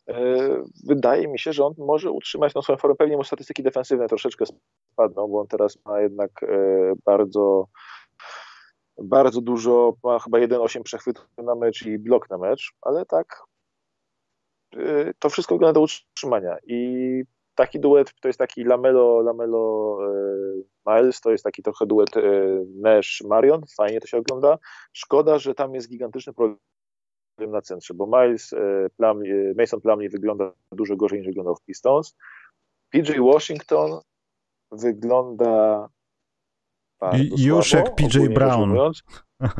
E, wydaje mi się, że on może utrzymać tą swoją formę. Pewnie mu statystyki defensywne troszeczkę spadną, bo on teraz ma jednak e, bardzo bardzo dużo, ma chyba 1,8 przechwytów na mecz i blok na mecz, ale tak e, to wszystko wygląda do utrzymania i taki duet to jest taki Lamelo, Lamelo Miles, to jest taki trochę duet e, Nash Marion, fajnie to się ogląda. Szkoda, że tam jest gigantyczny problem na centrze, bo Miles e, Plumlee, Mason Plumlee wygląda dużo gorzej niż wyglądał w Pistons. PJ Washington wygląda Już jak PJ Brown.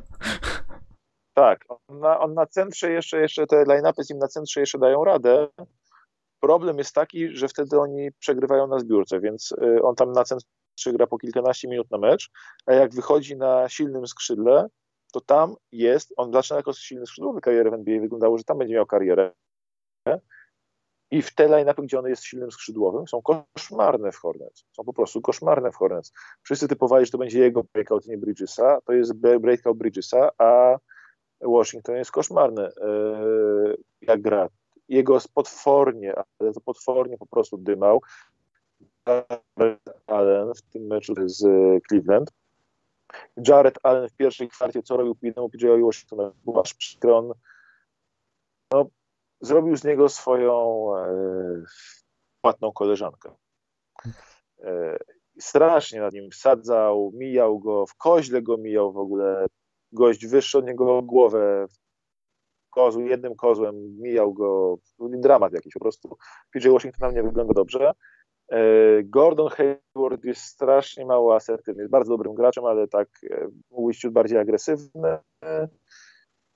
tak, on na, on na centrze jeszcze, jeszcze te line-upy z nim na centrze jeszcze dają radę, Problem jest taki, że wtedy oni przegrywają na zbiórce, więc y, on tam na centrze gra po kilkanaście minut na mecz, a jak wychodzi na silnym skrzydle, to tam jest, on zaczyna jako silny skrzydłowy karierę w NBA, wyglądało, że tam będzie miał karierę. I w te line gdzie on jest silnym skrzydłowym, są koszmarne w Hornets. Są po prostu koszmarne w Hornets. Wszyscy typowali, że to będzie jego breakout, nie Bridgesa. To jest breakout Bridgesa, a Washington jest koszmarny, y, jak gra jego potwornie, ale to potwornie po prostu dymał. Allen w tym meczu z Cleveland. Jared Allen w pierwszej kwarcie, co robił innemu PJ Washington, był aż przykry. No, zrobił z niego swoją e, płatną koleżankę. E, strasznie nad nim sadzał, mijał go, w koźle go mijał w ogóle. Gość wyższy od niego głowę kozł, jednym kozłem mijał go, dramat jakiś po prostu. PJ Washington na mnie wygląda dobrze. E, Gordon Hayward jest strasznie mało asertywny, jest bardzo dobrym graczem, ale tak e, mógł ciut bardziej agresywny.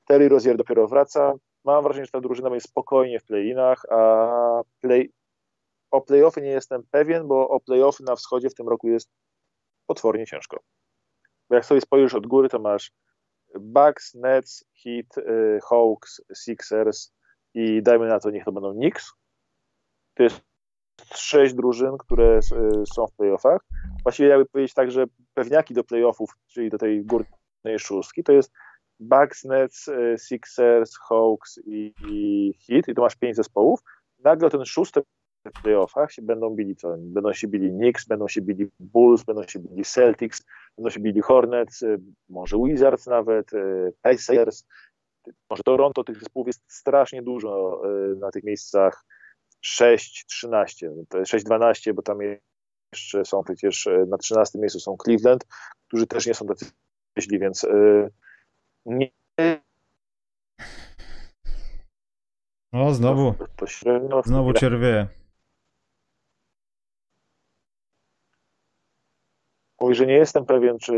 Terry Rozier dopiero wraca. Mam wrażenie, że ta drużyna jest spokojnie w play-inach, a play... o play-offy nie jestem pewien, bo o play-offy na wschodzie w tym roku jest potwornie ciężko. Bo jak sobie spojrzysz od góry, to masz Bucks, Nets, Heat, y, Hawks, Sixers i dajmy na to, niech to będą Knicks. To jest sześć drużyn, które y, są w playoffach. Właściwie jakby powiedzieć tak, że pewniaki do playoffów, czyli do tej górnej szóstki, to jest Bucks, Nets, y, Sixers, Hawks i, Heat i tu masz pięć zespołów. Nagle ten szósty w playoffach się będą bili co? Będą się bili Knicks, będą się bili Bulls, będą się bili Celtics, będą się bili Hornets, y, może Wizards nawet, y, Pacers, może Toronto, tych zespołów jest strasznie dużo y, na tych miejscach 6-13, 6-12, bo tam jeszcze są przecież na 13 miejscu są Cleveland, którzy też nie są tacy źli, więc nie no, znowu. Średnio znowu czerwie. Mówi, że nie jestem pewien, czy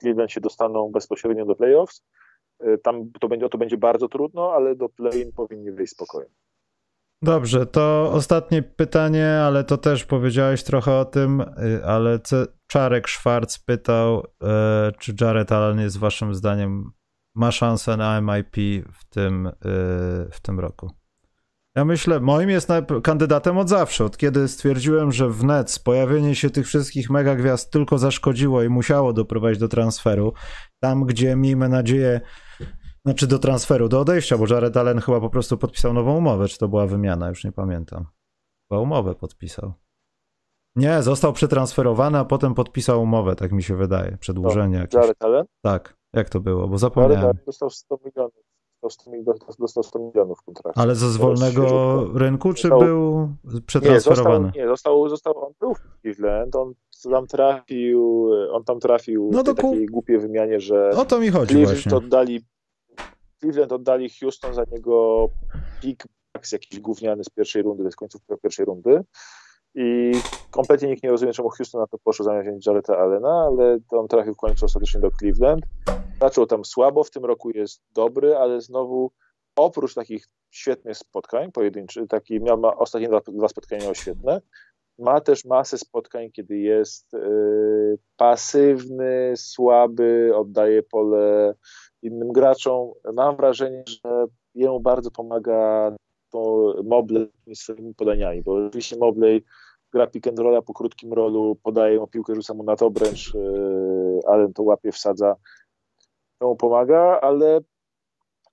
Cleveland się dostaną bezpośrednio do playoffs. Y, tam to będzie, to będzie bardzo trudno, ale do play-in powinni wyjść spokojnie. Dobrze, to ostatnie pytanie, ale to też powiedziałeś trochę o tym, y, ale Czarek Szwarc pytał, y, czy Jared Allen jest waszym zdaniem ma szansę na MIP w tym, w tym roku? Ja myślę, moim jest kandydatem od zawsze. Od kiedy stwierdziłem, że w Nets pojawienie się tych wszystkich mega gwiazd tylko zaszkodziło i musiało doprowadzić do transferu. Tam, gdzie miejmy nadzieję Znaczy do transferu, do odejścia, bo Jared Allen chyba po prostu podpisał nową umowę, czy to była wymiana, już nie pamiętam. Chyba umowę podpisał. Nie, został przetransferowany, a potem podpisał umowę, tak mi się wydaje, przedłużenie jakieś. Jared Allen? Tak, jak to było, bo Jared zapomniałem. Allen dostał 100 milionów. Dostał 100, mil- dostał 100 milionów kontraktu. Ale ze zwolnego rynku, czy Został- był Nie, został, przetransferowany? nie został, został, on był w Cleveland, on tam trafił, on tam trafił No w tej ku- takiej głupiej wymianie, że O to mi chodzi Cleveland właśnie. oddali, Cleveland oddali Houston za niego pick z jakiś gówniany z pierwszej rundy, to jest końcówka pierwszej rundy. I kompletnie nikt nie rozumie, czemu Houston na to poszło zamiast wziąć Jareta Allena, ale on trafił w końcu ostatecznie do Cleveland. Zaczął tam słabo, w tym roku jest dobry, ale znowu oprócz takich świetnych spotkań pojedynczych, taki miał ma ostatnie dwa, dwa spotkania świetne, ma też masę spotkań, kiedy jest yy, pasywny, słaby, oddaje pole innym graczom. Mam wrażenie, że jemu bardzo pomaga to Mobley swoimi podaniami, bo oczywiście Mobley gra pick and rolla po krótkim rolu, podaje mu piłkę, rzuca mu na to obręcz, yy, Allen to łapie, wsadza, to mu pomaga, ale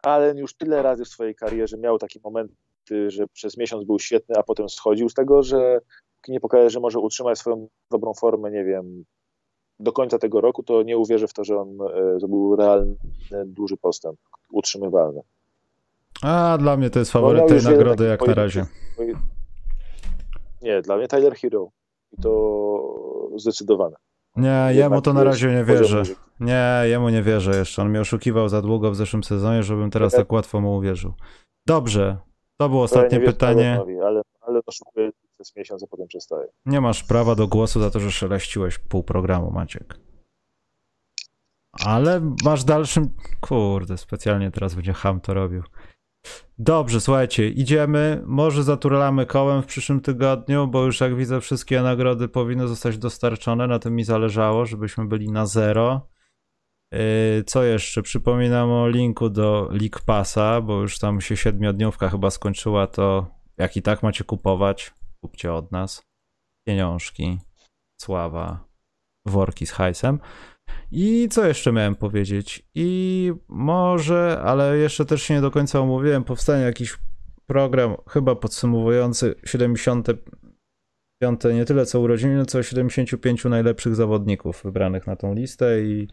Allen już tyle razy w swojej karierze miał takie momenty, że przez miesiąc był świetny, a potem schodził z tego, że nie pokaże, że może utrzymać swoją dobrą formę, nie wiem, do końca tego roku, to nie uwierzę w to, że on e, zrobił realny, duży postęp, utrzymywalny. A, dla mnie to jest Bo faworyt tej nagrody jak na razie. Nie, dla mnie Tyler Hero. I to zdecydowane. Nie, jemu to na razie nie wierzę. Nie, jemu nie wierzę jeszcze. On mnie oszukiwał za długo w zeszłym sezonie, żebym teraz Tak. tak łatwo mu uwierzył. Dobrze, to było ja ostatnie pytanie. Ale, ale oszukuje przez miesiąc, a potem przestaje. Nie masz prawa do głosu za to, że szeleściłeś pół programu, Maciek. Ale masz dalszym... Kurde, specjalnie teraz będzie ham to robił. Dobrze, słuchajcie, idziemy. Może zaturlamy kołem w przyszłym tygodniu, bo już jak widzę, wszystkie nagrody powinny zostać dostarczone. Na tym mi zależało, żebyśmy byli na zero. Yy, Co jeszcze? Przypominam o linku do League Passa, bo już tam się siedmiodniówka chyba skończyła, to jak i tak macie kupować, kupcie od nas. Pieniążki, sława, worki z hajsem. I co jeszcze miałem powiedzieć? I może, ale jeszcze też się nie do końca omówiłem, powstanie jakiś program, chyba podsumowujący 75 nie tyle co urodziny, co 75 najlepszych zawodników wybranych na tą listę i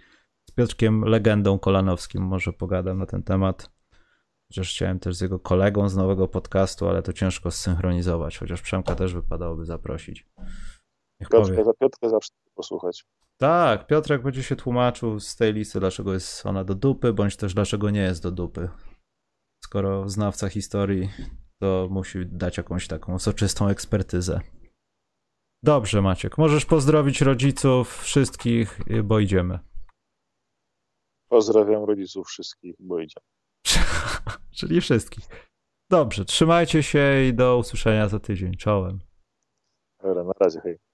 z Piotrkiem Legendą Kolanowskim może pogadam na ten temat. Chociaż chciałem też z jego kolegą z nowego podcastu, ale to ciężko zsynchronizować, chociaż Przemka też wypadałoby zaprosić. Niech powie. Za Piotrkę zawsze posłuchać. Tak, Piotrek będzie się tłumaczył z tej listy, dlaczego jest ona do dupy, bądź też dlaczego nie jest do dupy. Skoro znawca historii, to musi dać jakąś taką soczystą ekspertyzę. Dobrze, Maciek. Możesz pozdrowić rodziców wszystkich, bo idziemy. Pozdrawiam rodziców wszystkich, bo idzie. Czyli wszystkich. Dobrze, trzymajcie się i do usłyszenia za tydzień. Czołem. Dobra, na razie, hej.